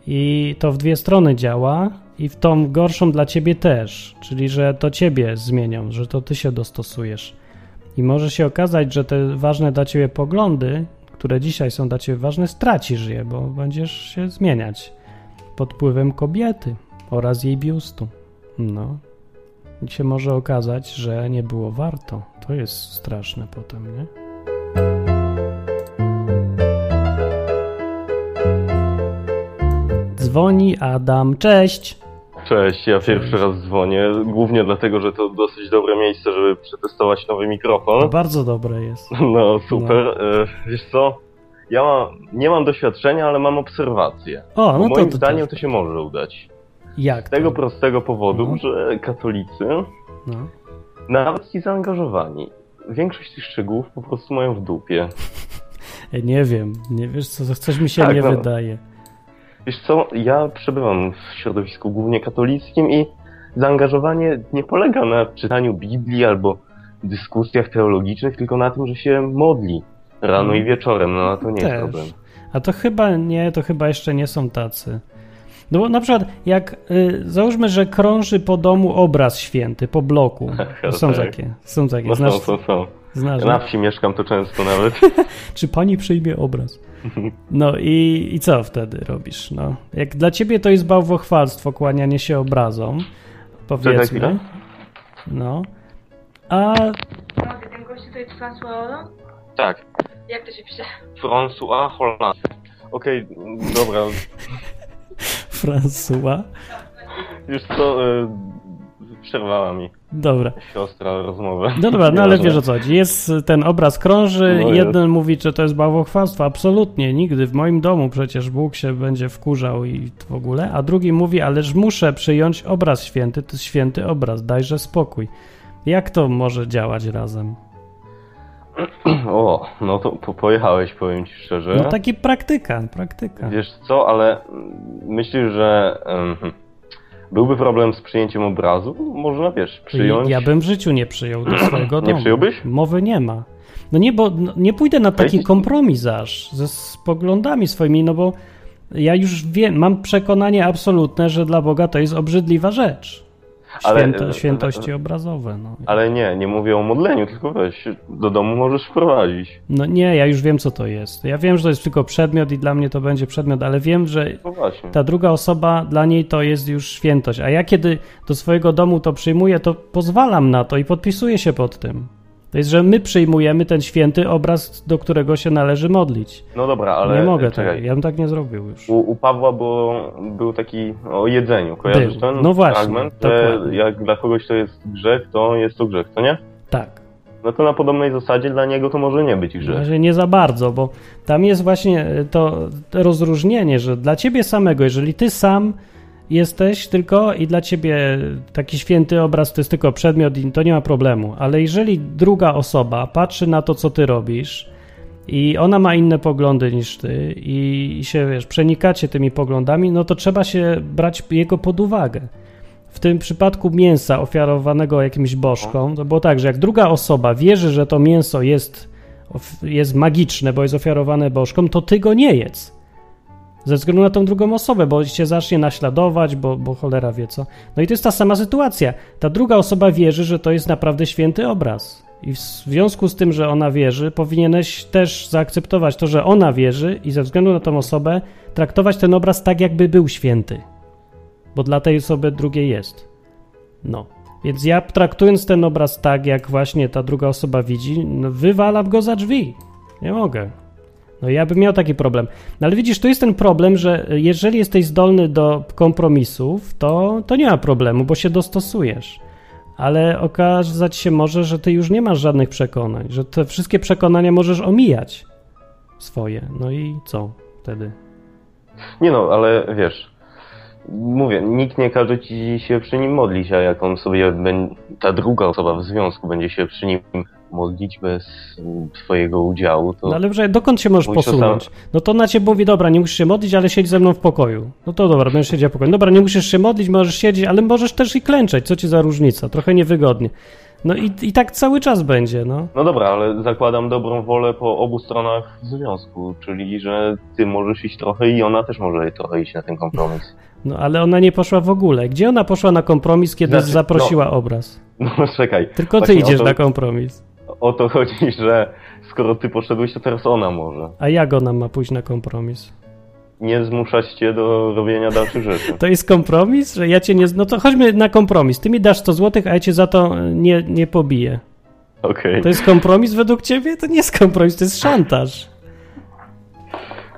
I to w dwie strony działa, i w tą gorszą dla ciebie też, czyli że to ciebie zmienią, że to ty się dostosujesz. I może się okazać, że te ważne dla ciebie poglądy, które dzisiaj są dla ciebie ważne, stracisz je, bo będziesz się zmieniać pod wpływem kobiety oraz jej biustu. No. I się może okazać, że nie było warto. To jest straszne potem, nie? Dzwoni Adam. Cześć! Cześć, ja pierwszy raz dzwonię, głównie dlatego, że to dosyć dobre miejsce, żeby przetestować nowy mikrofon. Bardzo dobre jest. (laughs) No super, E, wiesz co, ja mam, nie mam doświadczenia, ale mam obserwacje. O, no Bo to, moim to, zdaniem to się może udać. Jak Z tego to? prostego powodu, No. że katolicy, No. nawet ci zaangażowani, większość tych szczegółów po prostu mają w dupie. (laughs) Nie wiem, nie wiesz co, coś mi się Tak, nie no. wydaje. Wiesz co, ja przebywam w środowisku głównie katolickim i zaangażowanie nie polega na czytaniu Biblii albo dyskusjach teologicznych, tylko na tym, że się modli rano i wieczorem, no a to nie Też. jest problem. A to chyba nie, to chyba jeszcze nie są tacy. No bo na przykład, jak y, załóżmy, że krąży po domu obraz święty, po bloku. (laughs) Są Tak. takie, są takie. No Znasz, są, są, są. Znasz Ja na wsi mieszkam to często nawet. (laughs) Czy pani przyjmie obraz? No i, i co wtedy robisz? No, jak dla ciebie to jest bałwochwalstwo, kłanianie się obrazom, powiedzmy. No. A Mogę, ten gościu to jest François Tak, Jak to się pisze? François Hollande. Okej, dobra, (laughs) François. już co, y, przerwała mi Dobra. siostra rozmowę. No dobra, no (laughs) ale wiesz o co chodzi. Jest ten obraz krąży, No jeden mówi, że to jest bałwochwalstwo. Absolutnie, nigdy. W moim domu przecież Bóg się będzie wkurzał i w ogóle. A drugi mówi, ależ muszę przyjąć obraz święty, to jest święty obraz, dajże spokój. Jak to może działać razem? (clears throat) O, no to po, pojechałeś, powiem ci szczerze. No taki praktyka, praktyka. Wiesz co, ale mm, myślisz, że byłby problem z przyjęciem obrazu? Można, wiesz, przyjąć... Ja bym w życiu nie przyjął do swojego Nie domu. przyjąłbyś? Mowy nie ma. No nie, bo no, nie pójdę na taki kompromis aż ze z poglądami swoimi, no bo ja już wiem, mam przekonanie absolutne, że dla Boga to jest obrzydliwa rzecz. Ale- Święto, świętości obrazowe. No. Ale nie, nie mówię o modleniu, tylko weź, do domu możesz wprowadzić. no nie, ja już wiem, co to jest. Ja wiem, że to jest tylko przedmiot i dla mnie to będzie przedmiot, ale wiem, że No ta druga osoba, dla niej to jest już świętość. A ja kiedy do swojego domu to przyjmuję, to pozwalam na to i podpisuję się pod tym. To jest, że my przyjmujemy ten święty obraz, do którego się należy modlić. No dobra, ale nie mogę czekaj. tak. Ja bym tak nie zrobił już. U, u Pawła było, był taki o jedzeniu, kojarzysz Był. ten No właśnie, fragment? Że dokładnie. jak dla kogoś to jest grzech, to jest to grzech, to nie? Tak. No to na podobnej zasadzie dla niego to może nie być grzech. razie nie za bardzo, bo tam jest właśnie to, to rozróżnienie, że dla ciebie samego, jeżeli ty sam jesteś tylko i dla ciebie taki święty obraz to jest tylko przedmiot i to nie ma problemu, ale jeżeli druga osoba patrzy na to, co ty robisz i ona ma inne poglądy niż ty i, się, wiesz, przenikacie tymi poglądami, no to trzeba się brać jego pod uwagę. W tym przypadku mięsa ofiarowanego jakimś bożkom, to było tak, że jak druga osoba wierzy, że to mięso jest, jest magiczne, bo jest ofiarowane bożkom, to ty go nie jedz. Ze względu na tą drugą osobę, bo cię zacznie naśladować, bo, bo cholera wie co. No i to jest ta sama sytuacja. Ta druga osoba wierzy, że to jest naprawdę święty obraz. I w związku z tym, że ona wierzy, powinieneś też zaakceptować to, że ona wierzy i ze względu na tą osobę traktować ten obraz tak, jakby był święty. Bo dla tej osoby drugiej jest. No. Więc ja traktując ten obraz tak, jak właśnie ta druga osoba widzi, no wywalam go za drzwi. Nie mogę. No ja bym miał taki problem. No ale widzisz, tu jest ten problem, że jeżeli jesteś zdolny do kompromisów, to, to nie ma problemu, bo się dostosujesz. Ale okazać się może, że ty już nie masz żadnych przekonań, że te wszystkie przekonania możesz omijać swoje. No i co wtedy? Nie no, ale wiesz, mówię, nikt nie każe ci się przy nim modlić, a jak on sobie, ta druga osoba w związku będzie się przy nim modlić bez twojego udziału, to No ale że dokąd się możesz posunąć? No to na ciebie mówi, dobra, nie musisz się modlić, ale siedź ze mną w pokoju. No to dobra, będziesz siedział w pokoju. Dobra, nie musisz się modlić, możesz siedzieć, ale możesz też i klęczeć. Co ci za różnica? Trochę niewygodnie. No i, i tak cały czas będzie, no. No dobra, ale zakładam dobrą wolę po obu stronach związku, czyli że ty możesz iść trochę i ona też może trochę iść na ten kompromis. (laughs) No ale ona nie poszła w ogóle. Gdzie ona poszła na kompromis, kiedy Znaczy, zaprosiła obraz? (laughs) No czekaj. Tylko ty idziesz to, na kompromis. O to chodzi, (laughs) że skoro ty poszedłeś, to teraz ona może. A jak ona ma pójść na kompromis? Nie zmuszać cię do robienia dalszych rzeczy. To jest kompromis, że ja cię nie. No to chodźmy na kompromis. Ty mi dasz 100 zł, a ja cię za to nie, nie pobiję. Okej. To jest kompromis według ciebie? To nie jest kompromis, to jest szantaż.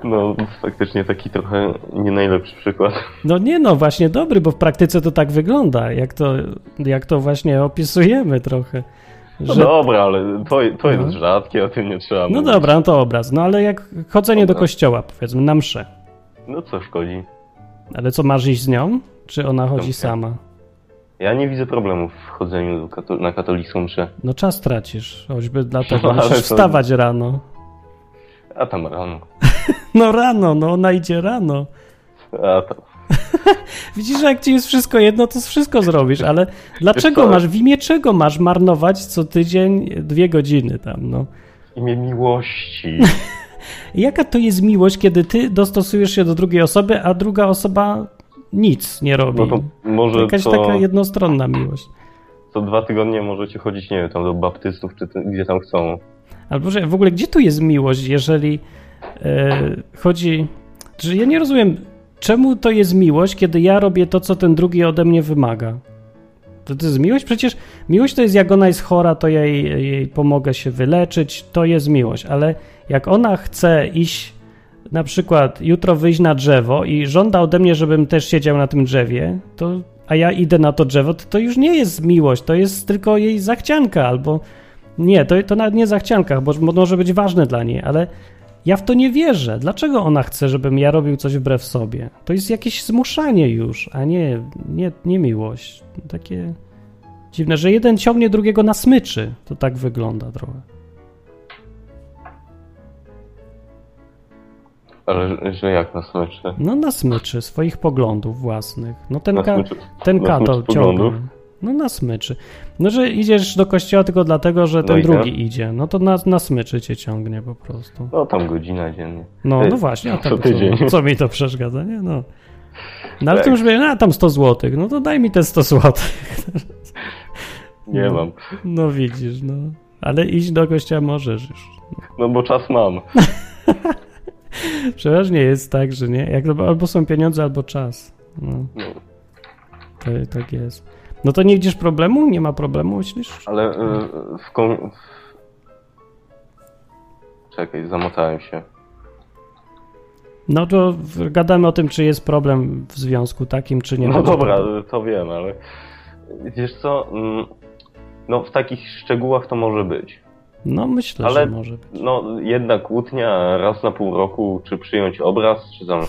No faktycznie taki trochę nie najlepszy przykład. No nie no, właśnie dobry, bo w praktyce to tak wygląda, jak to, jak to właśnie opisujemy trochę. No Że, dobra, ale to, to jest No. rzadkie, o tym nie trzeba no mówić. dobra, no to obraz. No ale jak chodzenie do Dobra. kościoła, powiedzmy, na mszę. No co szkodzi? Ale co, masz iść z nią? Czy ona chodzi Dobrze. sama? Ja nie widzę problemu w chodzeniu do kato- na katolicką mszę. No czas tracisz, choćby dlatego (laughs) No, musisz to- wstawać rano. A tam rano. (laughs) No rano, no ona idzie rano. A tam. (laughs) Widzisz, że jak ci jest wszystko jedno, to wszystko zrobisz, ale dlaczego masz, w imię czego masz marnować co tydzień dwie godziny tam, no? Imię miłości. (laughs) Jaka to jest miłość, kiedy ty dostosujesz się do drugiej osoby, a druga osoba nic nie robi? No to może Jakaś co, taka jednostronna miłość. co dwa tygodnie możecie chodzić, nie wiem, tam do baptystów, czy ty, gdzie tam chcą. Albo że w ogóle gdzie tu jest miłość, jeżeli e, chodzi. Że ja nie rozumiem, czemu to jest miłość, kiedy ja robię to, co ten drugi ode mnie wymaga. To, to jest miłość? Przecież miłość to jest jak ona jest chora, to ja jej, jej pomogę się wyleczyć, to jest miłość, ale jak ona chce iść, na przykład jutro wyjść na drzewo i żąda ode mnie, żebym też siedział na tym drzewie, to, a ja idę na to drzewo, to, to już nie jest miłość, to jest tylko jej zachcianka albo nie, to, to nawet nie zachcianka, bo może być ważne dla niej, ale ja w to nie wierzę. Dlaczego ona chce, żebym ja robił coś wbrew sobie? To jest jakieś zmuszanie już, a nie, nie, nie miłość. Takie dziwne, że jeden ciągnie drugiego na smyczy. To tak wygląda trochę. Ale że jak na smyczy? No na smyczy swoich poglądów własnych. No ten, ka- ten kato ciągnie. No na smyczy. No, że idziesz do kościoła tylko dlatego, że ten No drugi tak? idzie. No to na, na smyczy cię ciągnie po prostu. No tam godzina dziennie. No, Ej, no właśnie, a co tam co, co mi to przeszkadza, nie? No. No ale Tak. to już mówię, no tam 100 zł, no to daj mi te 100 zł. Nie No. mam. No widzisz, no. Ale iść do kościoła możesz już. No bo czas mam. (laughs) Przeważnie jest tak, że nie, jak albo są pieniądze, albo czas. No, No. to tak jest. No to nie widzisz problemu? Nie ma problemu, myślisz? Ale y, w kon... Czekaj, zamotałem się. No to gadamy o tym, czy jest problem w związku takim, czy nie. No dobra, problemu. to wiem, ale wiesz co, mm, no w takich szczegółach to może być. No myślę, ale- że może być. No jedna kłótnia raz na pół roku, czy przyjąć obraz, czy tam... (laughs)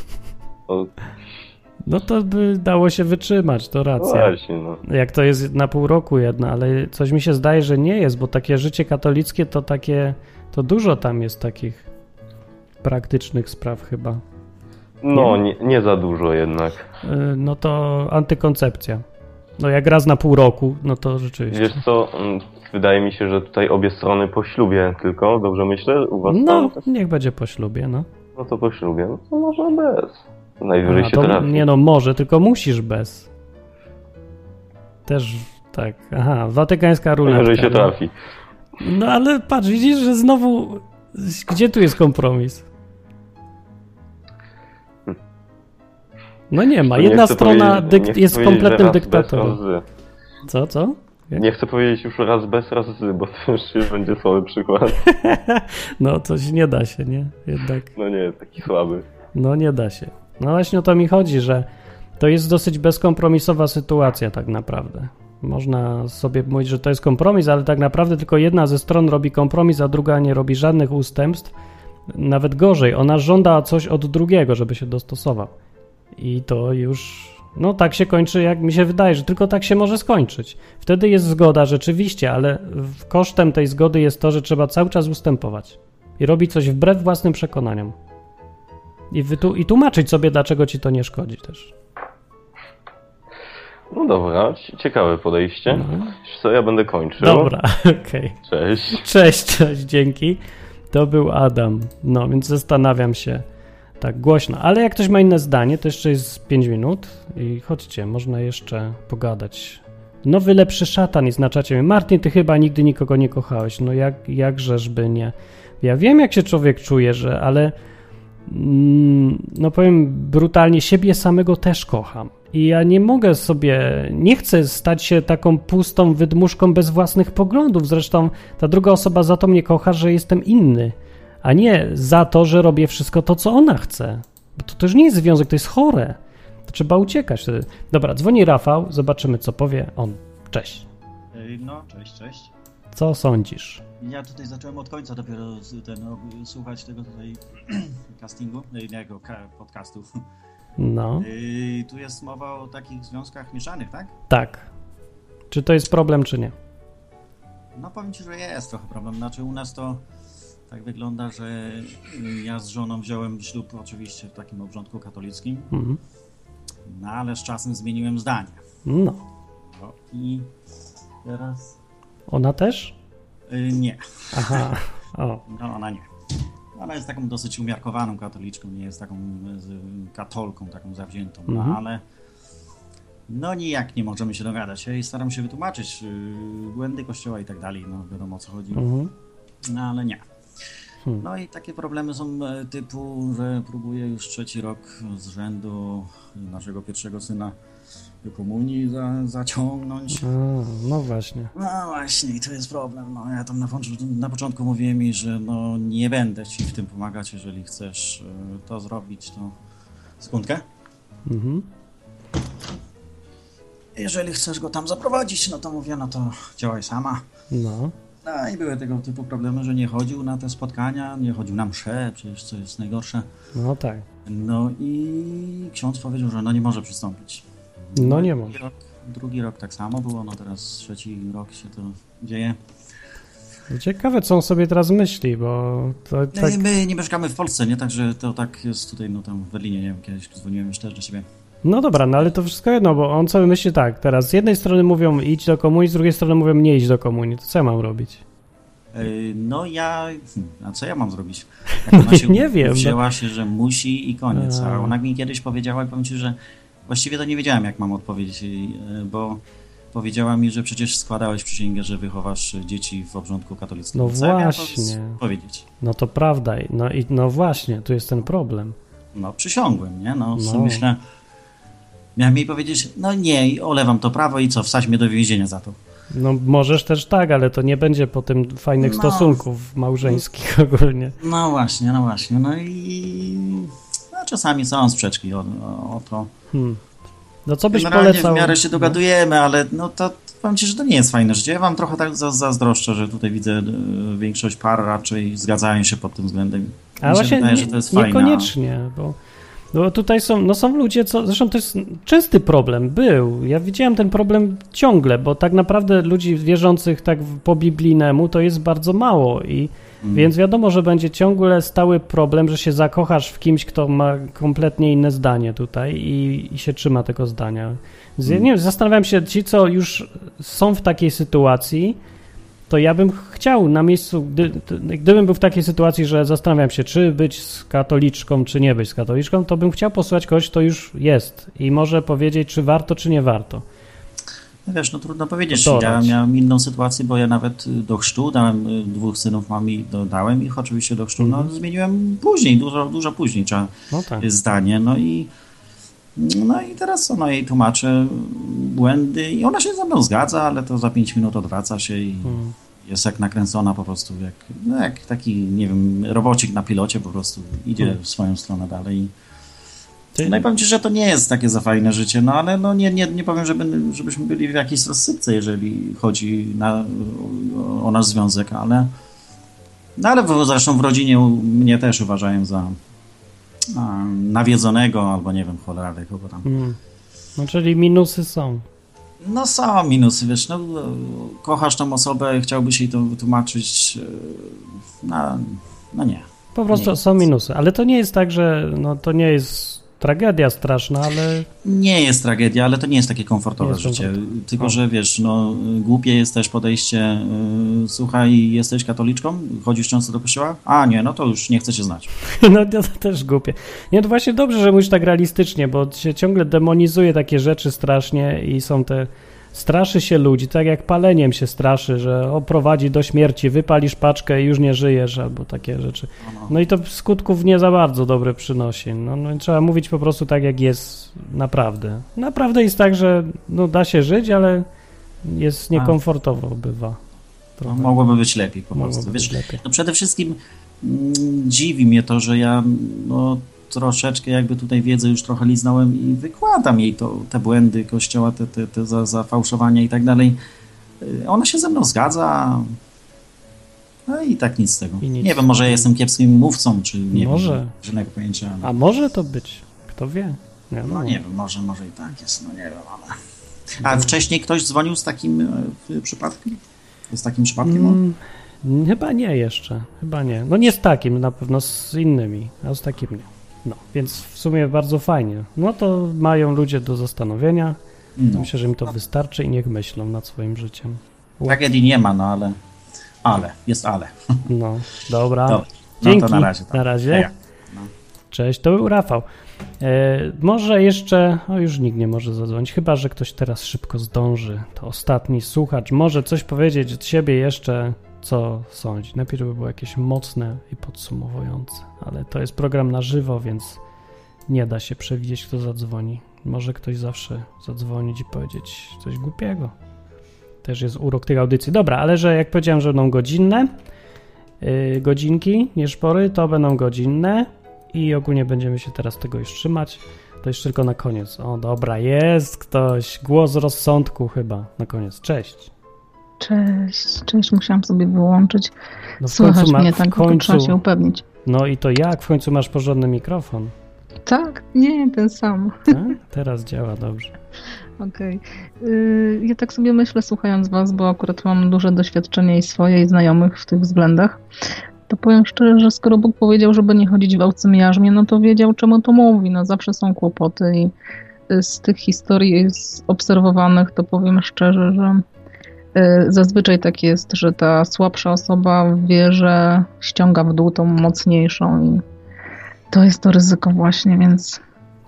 No to by dało się wytrzymać, to no racja. właśnie, no. Jak to jest na pół roku jedna, ale coś mi się zdaje, że nie jest, bo takie życie katolickie to takie, to dużo tam jest takich praktycznych spraw chyba. No, nie, nie za dużo jednak. Yy, No to antykoncepcja. No jak raz na pół roku, no to rzeczywiście. Wiesz co, mm, wydaje mi się, że tutaj obie strony po ślubie tylko, dobrze myślę? U was No, tam? niech będzie po ślubie, no. No to po ślubie, no to może bez. Najwyżej A, się to, trafi. nie no, może, tylko musisz bez. Też tak, aha, watykańska ruletka. Najwyżej się no. trafi. No ale patrz, widzisz, że znowu, gdzie tu jest kompromis? No nie ma, jedna strona nie chcę jest kompletnym dyktatorem. Co, co? Nie chcę powiedzieć już raz bez, raz z, bo to już będzie słaby przykład. (laughs) No coś nie da się, nie? Jednak, No nie, taki słaby. no nie da się. No właśnie o to mi chodzi, że to jest dosyć bezkompromisowa sytuacja tak naprawdę. Można sobie mówić, że to jest kompromis, ale tak naprawdę tylko jedna ze stron robi kompromis, a druga nie robi żadnych ustępstw. Nawet gorzej, ona żąda coś od drugiego, żeby się dostosował. I to już, no tak się kończy, jak mi się wydaje, że tylko tak się może skończyć. Wtedy jest zgoda rzeczywiście, ale kosztem tej zgody jest to, że trzeba cały czas ustępować i robić coś wbrew własnym przekonaniom. I, wytu- I tłumaczyć sobie, dlaczego ci to nie szkodzi też. No dobra, ci- ciekawe podejście. No. Co, ja będę kończył. Dobra, (laughs) okej. Cześć. Cześć, cześć, dzięki. To był Adam. No, więc zastanawiam się tak głośno. Ale jak ktoś ma inne zdanie, to jeszcze jest 5 minut i chodźcie, można jeszcze pogadać. Nowy, lepszy szatan jest na czacie. Mówi, Martin, ty chyba nigdy nikogo nie kochałeś. No jak, jakżeżby nie. Ja wiem, jak się człowiek czuje, że, ale no powiem brutalnie, siebie samego też kocham. I ja nie mogę sobie, nie chcę stać się taką pustą wydmuszką bez własnych poglądów. Zresztą ta druga osoba za to mnie kocha, że jestem inny, a nie za to, że robię wszystko to, co ona chce. Bo to też nie jest związek, to jest chore. To trzeba uciekać. wtedy. Dobra, dzwoni Rafał, zobaczymy, co powie on. Cześć. No, cześć, cześć. Co sądzisz? Ja tutaj zacząłem od końca dopiero ten, o, słuchać tego tutaj (clears throat) castingu, nie, jego podcastu. No, Ej, tu jest mowa o takich związkach mieszanych, tak? tak. Czy to jest problem, czy nie? No powiem Ci, że jest trochę problem. Znaczy u nas to tak wygląda, że y, ja z żoną wziąłem ślub oczywiście w takim obrządku katolickim, Mhm. no ale z czasem zmieniłem zdanie. No. No, I teraz... Ona też? Y, nie. Aha. O. No, ona nie. Ona jest taką dosyć umiarkowaną katoliczką, nie jest taką katolką, taką zawziętą, no Mhm. ale no nijak nie możemy się dogadać. Ja jej staram się wytłumaczyć yy, błędy kościoła i tak dalej, no wiadomo o co chodzi, Mhm. no ale nie. Hmm. No i takie problemy są e, typu, że próbuję już trzeci rok z rzędu naszego pierwszego syna do komunii za, zaciągnąć. A, no właśnie. No właśnie, i to jest problem. No, ja tam na, początku- na początku mówiłem mi, że no, nie będę ci w tym pomagać, jeżeli chcesz e, to zrobić, to sekundkę. Mhm. Jeżeli chcesz go tam zaprowadzić, no to mówię, no to działaj sama. No. No i były tego typu problemy, że nie chodził na te spotkania, nie chodził na msze, przecież co jest najgorsze. No tak. No i ksiądz powiedział, że no nie może przystąpić. No nie drugi może. Rok, drugi rok tak samo było, no teraz trzeci rok się to dzieje. Ciekawe, co on sobie teraz myśli, bo to No tak... i my nie mieszkamy w Polsce, nie? Także to tak jest tutaj, no tam w Berlinie, nie wiem, kiedyś dzwoniłem już też do siebie. No dobra, no ale to wszystko jedno, bo on sobie myśli tak, teraz z jednej strony mówią idź do komunii, z drugiej strony mówią nie idź do komunii, to co ja mam robić? Yy, No ja, hmm, a co ja mam zrobić? (laughs) Jak ona się Nie wiem, no. Wzięła się, że musi i koniec. A. A ona mi kiedyś powiedziała i powiem ci, że właściwie to nie wiedziałem, jak mam odpowiedzieć yy, bo powiedziała mi, że przecież składałeś przysięgę, że wychowasz dzieci w obrządku katolickim. No Co właśnie. powiedzieć? No to prawda, no i no właśnie, tu jest ten problem. No przysiągłem, nie? No, No. myślę, miałem jej powiedzieć, no nie, olewam to prawo i co, wsadź mnie do więzienia za to. No możesz też tak, ale to nie będzie potem fajnych No. stosunków małżeńskich (laughs) ogólnie. No właśnie, no właśnie. No i czasami są sprzeczki o, o, o to. Hmm. No co byś Generalnie polecał? w miarę się dogadujemy, ale no to powiem ci, że to nie jest fajne życie. Ja wam trochę tak za- zazdroszczę, że tutaj widzę e, większość par raczej zgadzają się pod tym względem. Ale właśnie wydaje, nie, że to jest fajne. niekoniecznie, bo no tutaj są, no są ludzie, co, zresztą to jest częsty problem, był. Ja widziałem ten problem ciągle, bo tak naprawdę ludzi wierzących tak po biblijnemu to jest bardzo mało i Mm. więc wiadomo, że będzie ciągle stały problem, że się zakochasz w kimś, kto ma kompletnie inne zdanie tutaj i, i się trzyma tego zdania. Z, Mm. Nie wiem, zastanawiam się, ci, co już są w takiej sytuacji, to ja bym chciał na miejscu, gdy, gdybym był w takiej sytuacji, że zastanawiam się, czy być z katoliczką, czy nie być z katoliczką, to bym chciał posłuchać kogoś, kto już jest i może powiedzieć, czy warto, czy nie warto. No wiesz, no trudno powiedzieć. Ja miałem inną sytuację, bo ja nawet y, do chrztu dałem, y, dwóch synów mam i dodałem ich oczywiście do chrztu. No Mhm. zmieniłem później, dużo, dużo później trzeba No tak. zdanie. No i no i teraz ono jej tłumaczę błędy i ona się ze mną zgadza, ale to za pięć minut odwraca się i Mm. jest jak nakręcona po prostu, jak, no jak taki, nie wiem, robocik na pilocie po prostu idzie Mm. w swoją stronę dalej. Ty- No i powiem Ci, że to nie jest takie za fajne życie, no ale no nie, nie, nie powiem, żeby, żebyśmy byli w jakiejś rozsypce, jeżeli chodzi na, o, o nasz związek, ale no ale w, zresztą w rodzinie mnie też uważają za a, nawiedzonego, albo nie wiem, cholera kogo tam. Mm. No czyli minusy są. No są minusy, wiesz, no kochasz tą osobę, chciałbyś jej to wytłumaczyć, e, no, no nie. Po prostu Nie. są minusy, ale to nie jest tak, że no to nie jest tragedia straszna, ale Nie jest tragedia, ale to nie jest takie komfortowe Jest życie. komfortowe. Tylko, że wiesz, no, głupie jest też podejście, y, słuchaj, jesteś katoliczką? Chodzisz często do kościoła? A nie, no to już nie chcę cię znać. (laughs) no to też głupie. Nie, to właśnie dobrze, że mówisz tak realistycznie, bo się ciągle demonizuje takie rzeczy strasznie i są te... Straszy się ludzi, tak jak paleniem się straszy, że oprowadzi do śmierci, wypalisz paczkę i już nie żyjesz, albo takie rzeczy. No i to skutków nie za bardzo dobre przynosi. No, no trzeba mówić po prostu tak, jak jest naprawdę. Naprawdę jest tak, że no, da się żyć, ale jest niekomfortowo bywa. No, mogłoby być lepiej po Mogłoby prostu. być Wiesz, lepiej. no przede wszystkim mm, dziwi mnie to, że ja no, troszeczkę jakby tutaj wiedzę już trochę liznąłem i wykładam jej to, te błędy kościoła, te, te, te za- zafałszowania i tak dalej. Y, Ona się ze mną zgadza. No i tak nic z tego. Nic. Nie wiem, może ja jestem kiepskim mówcą, czy nie Może. wiem, żadnego pojęcia. ale- A może to być? Kto wie? Nie, No nie wiem, może, może i tak jest, no nie wiem, ale... A wcześniej ktoś dzwonił z takim e, przypadkiem? Z takim przypadkiem? Mm, chyba nie jeszcze. Chyba nie. No nie z takim, na pewno z innymi, a z takim nie. No, więc w sumie bardzo fajnie. No to mają ludzie do zastanowienia. No. Myślę, że im to wystarczy i niech myślą nad swoim życiem. Tragedii nie ma, no ale... Ale, jest ale. (laughs) No, dobra. Dobra. No Dzięki. to na razie, tak. Na razie. Heja. Cześć, to był Rafał. E, może jeszcze, o już nikt nie może zadzwonić, chyba że ktoś teraz szybko zdąży. To ostatni słuchacz może coś powiedzieć od siebie jeszcze, co sądzi. Najpierw by było jakieś mocne i podsumowujące, ale to jest program na żywo, więc nie da się przewidzieć, kto zadzwoni. Może ktoś zawsze zadzwonić i powiedzieć coś głupiego. Też jest urok tych audycji. Dobra, ale że jak powiedziałem, że będą godzinne, yy, godzinki, nie szpory, to będą godzinne i ogólnie będziemy się teraz tego już trzymać. To już tylko na koniec. O, dobra, jest ktoś. Głos rozsądku chyba na koniec. Cześć. Cześć, cześć, musiałam sobie wyłączyć. No Słychać końcu ma- mnie tak, to trzeba końcu. się upewnić. No i to jak? W końcu masz porządny mikrofon. Tak? Nie, ten sam. Tak? Teraz działa dobrze. (laughs) Okej. Y, Ja tak sobie myślę, słuchając Was, bo akurat mam duże doświadczenie i swoje, i znajomych w tych względach, to powiem szczerze, że skoro Bóg powiedział, żeby nie chodzić w owcym jarzmie, no to wiedział, czemu to mówi. No zawsze są kłopoty i y, z tych historii obserwowanych, to powiem szczerze, że zazwyczaj tak jest, że ta słabsza osoba wie, że ściąga w dół tą mocniejszą i to jest to ryzyko właśnie, więc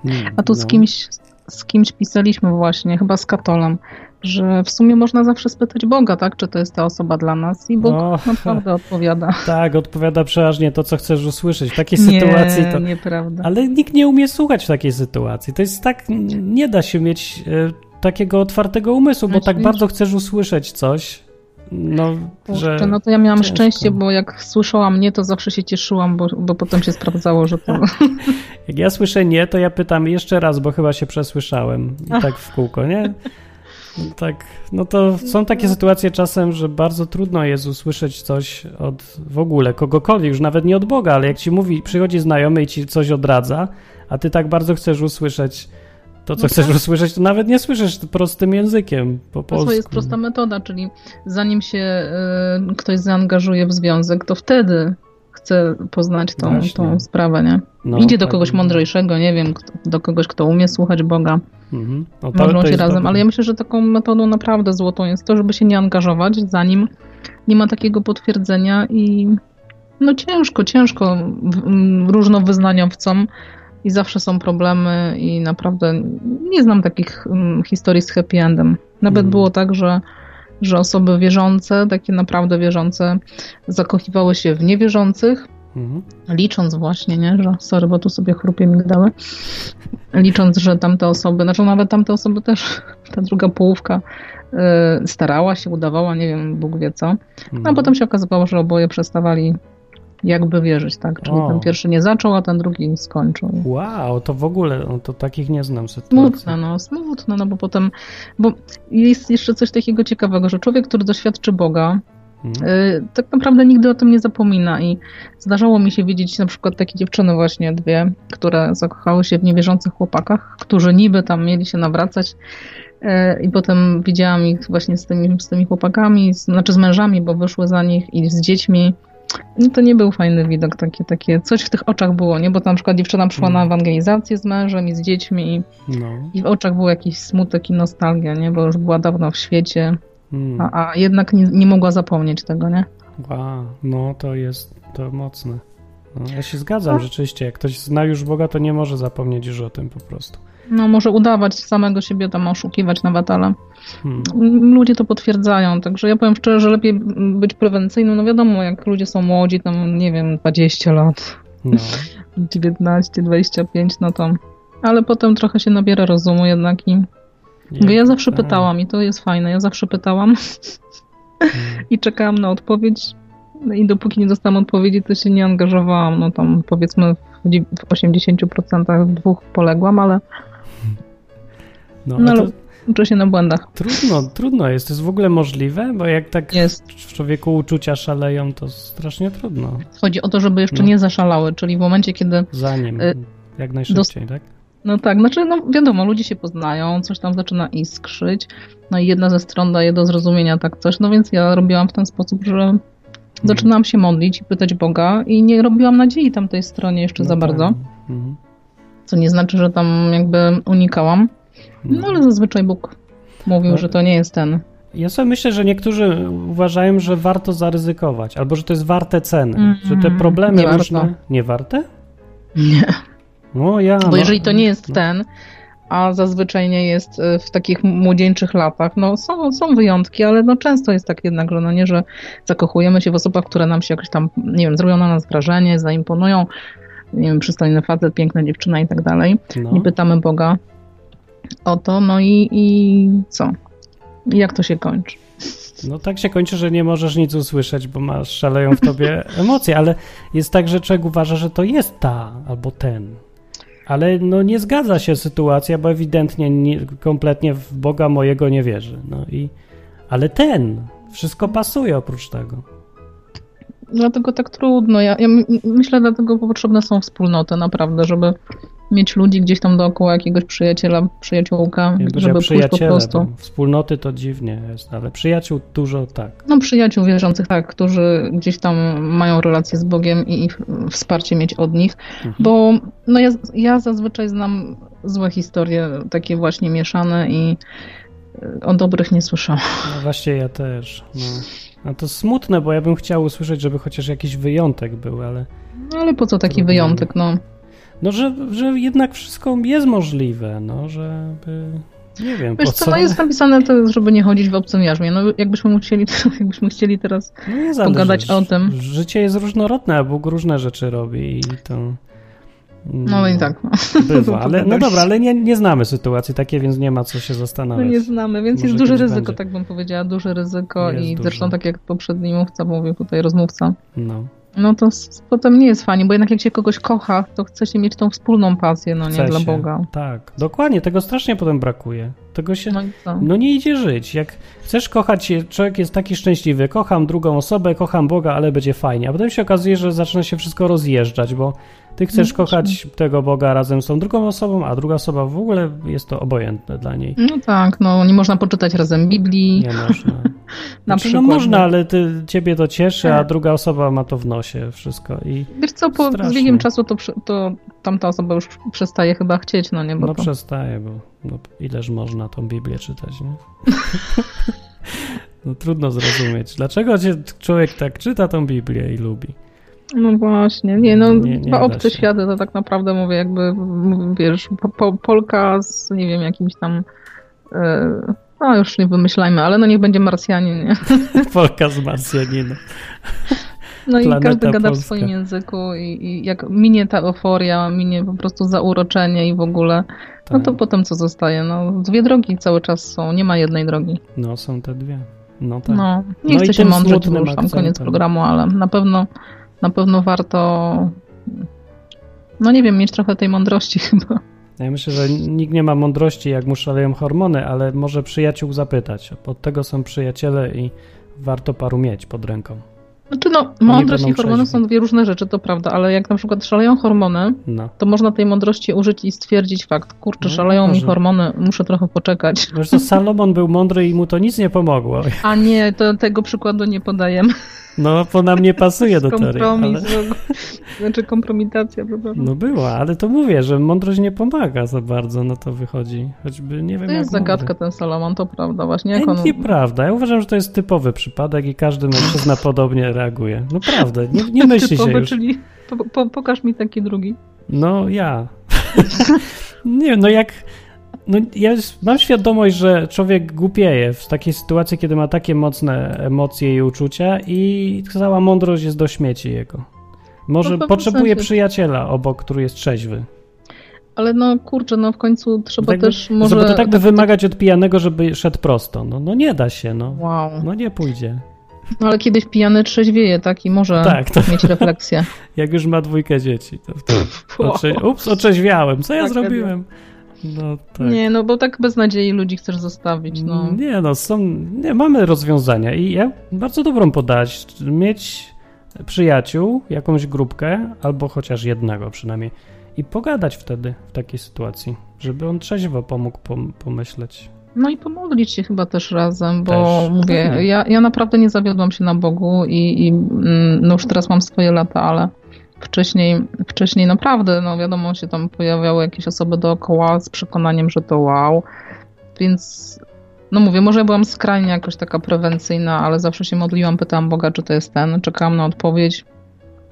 Hmm, a tu z no. kimś, z kimś pisaliśmy właśnie, chyba z Katolem, że w sumie można zawsze spytać Boga, tak, czy to jest ta osoba dla nas i Bóg O, naprawdę (laughs) odpowiada. Tak, odpowiada przeważnie to, co chcesz usłyszeć. W takiej (laughs) Nie, sytuacji to. nieprawda. Ale nikt nie umie słuchać w takiej sytuacji. To jest tak, nie da się mieć e, takiego otwartego umysłu, bo tak bardzo chcesz usłyszeć coś, no, że... No to ja miałam ciężko. szczęście, bo jak słyszałam nie, to zawsze się cieszyłam, bo, bo potem się sprawdzało, że to... (laughs) Jak ja słyszę nie, to ja pytam jeszcze raz, bo chyba się przesłyszałem. I tak w kółko, nie? Tak, no to są takie sytuacje czasem, że bardzo trudno jest usłyszeć coś od w ogóle kogokolwiek, już nawet nie od Boga, ale jak ci mówi, przychodzi znajomy i ci coś odradza, a ty tak bardzo chcesz usłyszeć to, co No chcesz tak. usłyszeć, to nawet nie słyszysz prostym językiem po polsku. To jest prosta metoda, czyli zanim się y, ktoś zaangażuje w związek, to wtedy chce poznać tą, Właśnie. tą sprawę, nie? No, Idzie do tak kogoś mądrzejszego, nie wiem, do kogoś, kto umie słuchać Boga. Mhm. No to- to się razem, ale ja myślę, że taką metodą naprawdę złotą jest to, żeby się nie angażować, zanim nie ma takiego potwierdzenia i no ciężko, ciężko w- m, różnowyznaniowcom i zawsze są problemy i naprawdę nie znam takich mm, historii z happy endem. Nawet Mhm. było tak, że, że osoby wierzące, takie naprawdę wierzące, zakochiwały się w niewierzących, Mhm. licząc właśnie, nie, że sorry, bo tu sobie chrupie migdały, licząc, że tamte osoby, znaczy nawet tamte osoby też, (laughs) ta druga połówka y, starała się, udawała, nie wiem, Bóg wie co, no a Mhm. potem się okazywało, że oboje przestawali jakby wierzyć, tak, czyli O. ten pierwszy nie zaczął, a ten drugi skończył. Wow, to w ogóle, no to takich nie znam sytuacji. Smutne, no, smutne, no bo potem, bo jest jeszcze coś takiego ciekawego, że człowiek, który doświadczy Boga, Mhm. y, tak naprawdę nigdy o tym nie zapomina i zdarzało mi się widzieć na przykład takie dziewczyny właśnie dwie, które zakochały się w niewierzących chłopakach, którzy niby tam mieli się nawracać y, i potem widziałam ich właśnie z tymi, z tymi chłopakami, z, znaczy z mężami, bo wyszły za nich i z dziećmi No to nie był fajny widok, takie, takie coś w tych oczach było, nie? Bo na przykład dziewczyna przyszła na ewangelizację z mężem i z dziećmi i, No. i w oczach był jakiś smutek i nostalgia, nie? Bo już była dawno w świecie, Mm. a, a jednak nie, nie mogła zapomnieć tego, nie? Wow, no to jest to mocne. No, ja się zgadzam, rzeczywiście. Jak ktoś zna już Boga, to nie może zapomnieć już o tym po prostu. No może udawać samego siebie tam oszukiwać nawet, ale Hmm. ludzie to potwierdzają, także ja powiem szczerze, że lepiej być prewencyjnym, no wiadomo, jak ludzie są młodzi, tam nie wiem, 20 lat, No. (laughs) 19, 25, no to ale potem trochę się nabiera rozumu jednak i Bo ja zawsze tak. pytałam i to jest fajne, ja zawsze pytałam (laughs) i czekałam na odpowiedź no i dopóki nie dostałam odpowiedzi, to się nie angażowałam, no tam powiedzmy w 80% dwóch poległam, ale No, no, to uczę się na błędach. trudno, trudno jest. To jest w ogóle możliwe, bo jak tak Jest. w człowieku uczucia szaleją, to strasznie trudno. Chodzi o to, żeby jeszcze No. nie zaszalały, czyli w momencie, kiedy Zanim, Y, jak najszybciej, tak? No tak, znaczy, no wiadomo, ludzie się poznają, coś tam zaczyna iskrzyć, no i jedna ze stron daje do zrozumienia tak coś, no więc ja robiłam w ten sposób, że zaczynałam się modlić i pytać Boga i nie robiłam nadziei tamtej stronie jeszcze No za tak. bardzo, Mhm. co nie znaczy, że tam jakby unikałam, no ale zazwyczaj Bóg mówił, No. że to nie jest ten. Ja sobie myślę, że niektórzy uważają, że warto zaryzykować, albo że to jest warte ceny, Mm, że te problemy nie różne... warto. Nie warte? Nie. No ja... Bo no, jeżeli to nie jest no. ten, a zazwyczaj nie jest y, w takich młodzieńczych latach, no są, są wyjątki, ale no często jest tak jednak, że no nie, że zakochujemy się w osobach, które nam się jakoś tam, nie wiem, zrobią na nas wrażenie, zaimponują, nie wiem, przystojny facet, piękna dziewczyna i tak dalej. No. I pytamy Boga o to, no i, i co? Jak to się kończy? No tak się kończy, że nie możesz nic usłyszeć, bo masz szaleją w tobie (laughs) emocje, ale jest tak, że człowiek uważa, że to jest ta albo ten. Ale no nie zgadza się sytuacja, bo ewidentnie nie, kompletnie w Boga mojego nie wierzy. No i ale ten wszystko pasuje oprócz tego. Dlatego tak trudno. Ja, ja my- myślę, dlatego potrzebne są wspólnoty, naprawdę, żeby mieć ludzi gdzieś tam dookoła jakiegoś przyjaciela, przyjaciółka, Ja żeby pójść po prostu. wspólnoty to dziwnie jest, ale przyjaciół dużo tak. No przyjaciół wierzących, tak, którzy gdzieś tam mają relacje z Bogiem i, wsparcie mieć od nich, Mhm. bo no ja, ja zazwyczaj znam złe historie, takie właśnie mieszane i y, o dobrych nie słyszałam. No właśnie ja też. No. A to smutne, bo ja bym chciał usłyszeć, żeby chociaż jakiś wyjątek był, ale No, ale po co taki Trudno. wyjątek, no. no, że, że jednak wszystko jest możliwe, no, żeby nie wiem, Wiesz po co, co. no jest napisane to, żeby nie chodzić w obcym jarzmie. No jakbyśmy chcieli, (laughs) jakbyśmy chcieli teraz No pogadać o tym. Życie jest różnorodne, a Bóg różne rzeczy robi i to... No i tak. Bywa, (laughs) ale no dobra, ale nie, nie znamy sytuacji takiej, więc nie ma co się No zastanawiać. nie znamy, więc Może jest duże ryzyko, będzie. tak bym powiedziała, duże ryzyko Jest i duże. zresztą tak jak poprzedni mówca mówił tutaj, rozmówca, No. no to potem nie jest fajnie, bo jednak jak się kogoś kocha, to chce się mieć tą wspólną pasję, no nie Chce dla się. Boga. Tak, dokładnie, tego strasznie potem brakuje. Tego się... No? No nie idzie żyć. Jak chcesz kochać się, człowiek jest taki szczęśliwy, kocham drugą osobę, kocham Boga, ale będzie fajnie. A potem się okazuje, że zaczyna się wszystko rozjeżdżać, bo ty chcesz No kochać tego Boga razem z tą drugą osobą, a druga osoba w ogóle jest to obojętne dla niej. No tak, no nie można poczytać razem Biblii. Nie można. Na (laughs) Znaczy, no można, no. ale ty, ciebie to cieszy, a druga osoba ma to w nosie wszystko. I Wiesz co, po, z biegiem czasu to, to tamta osoba już przestaje chyba chcieć, no nie, bo no to... przestaje, bo no, ileż można tą Biblię czytać, nie? (laughs) No trudno zrozumieć. Dlaczego cię człowiek tak czyta tą Biblię i lubi? No właśnie, nie, no Nie- nie dwa obce się. światy to tak naprawdę mówię jakby, wiesz, po, po, Polka z, nie wiem, jakimś tam, e, no już nie wymyślajmy, ale no niech będzie Marsjanin, nie? (laughs) Polka z Marsjaninem. No i Planeta każdy gada w Polska. swoim języku i, i jak minie ta euforia, minie po prostu zauroczenie i w ogóle, no to Tak. potem co zostaje? No dwie drogi cały czas są, nie ma jednej drogi. No są te dwie. No tak. No, nie No chcę się mądrzeć, bo już tam koniec programu, ale na pewno, na pewno warto, no nie wiem, mieć trochę tej mądrości (laughs) chyba. Ja myślę, że nikt nie ma mądrości, jak mu szaleją hormony, ale może przyjaciół zapytać. Od tego są przyjaciele i warto paru mieć pod ręką. Znaczy no, mądrość i hormony trzeźwi. są dwie różne rzeczy, to prawda, ale jak na przykład szaleją hormony, No. to można tej mądrości użyć i stwierdzić fakt, kurczę, No, szaleją mi może. hormony, muszę trochę poczekać. Wiesz co, Salomon był mądry i mu to nic nie pomogło. A nie, to tego przykładu nie podajemy. No, bo nam nie pasuje do teorii. Kompromis, Ale... ogóle. znaczy kompromitacja, przepraszam. No była, ale to mówię, że mądrość nie pomaga za bardzo, no to wychodzi. Choćby nie wiem To jest zagadka ten Salomon, to prawda właśnie. Jak on... Nieprawda. Ja uważam, że to jest typowy przypadek i każdy mężczyzna (laughs) podobnie reaguje. No prawda, nie, nie myśli się Typowy, już. czyli po, po, pokaż mi taki drugi. No ja. (laughs) nie, no jak. No ja mam świadomość, że człowiek głupieje w takiej sytuacji, kiedy ma takie mocne emocje i uczucia i cała mądrość jest do śmieci jego. Może No potrzebuje sensie. przyjaciela obok, który jest trzeźwy. Ale no kurczę, no w końcu trzeba Tak by- też może... To tak by wymagać od pijanego, żeby szedł prosto. No, no nie da się, no. Wow. No nie pójdzie. No ale kiedyś pijany trzeźwieje, tak? I może Tak, to- mieć refleksję. (laughs) Jak już ma dwójkę dzieci, to (laughs) Wow. otrze... Ups, otrzeźwiałem. Co ja Tragedia. zrobiłem? No tak. Nie, no bo tak bez nadziei ludzi chcesz zostawić, no. Nie, no są, nie, mamy rozwiązania i ja bardzo dobrą podać. Mieć przyjaciół, jakąś grupkę, albo chociaż jednego przynajmniej i pogadać wtedy w takiej sytuacji, żeby on trzeźwo pomógł pom- pomyśleć. No i pomodlić się chyba też razem, bo Też, mówię, pewnie. ja, ja naprawdę nie zawiodłam się na Bogu i, i mm, no już teraz mam swoje lata, ale wcześniej, wcześniej naprawdę, no wiadomo, się tam pojawiały jakieś osoby dookoła z przekonaniem, że to wow, więc no mówię, może ja byłam skrajnie jakoś taka prewencyjna, ale zawsze się modliłam, pytałam Boga, czy to jest ten, czekałam na odpowiedź.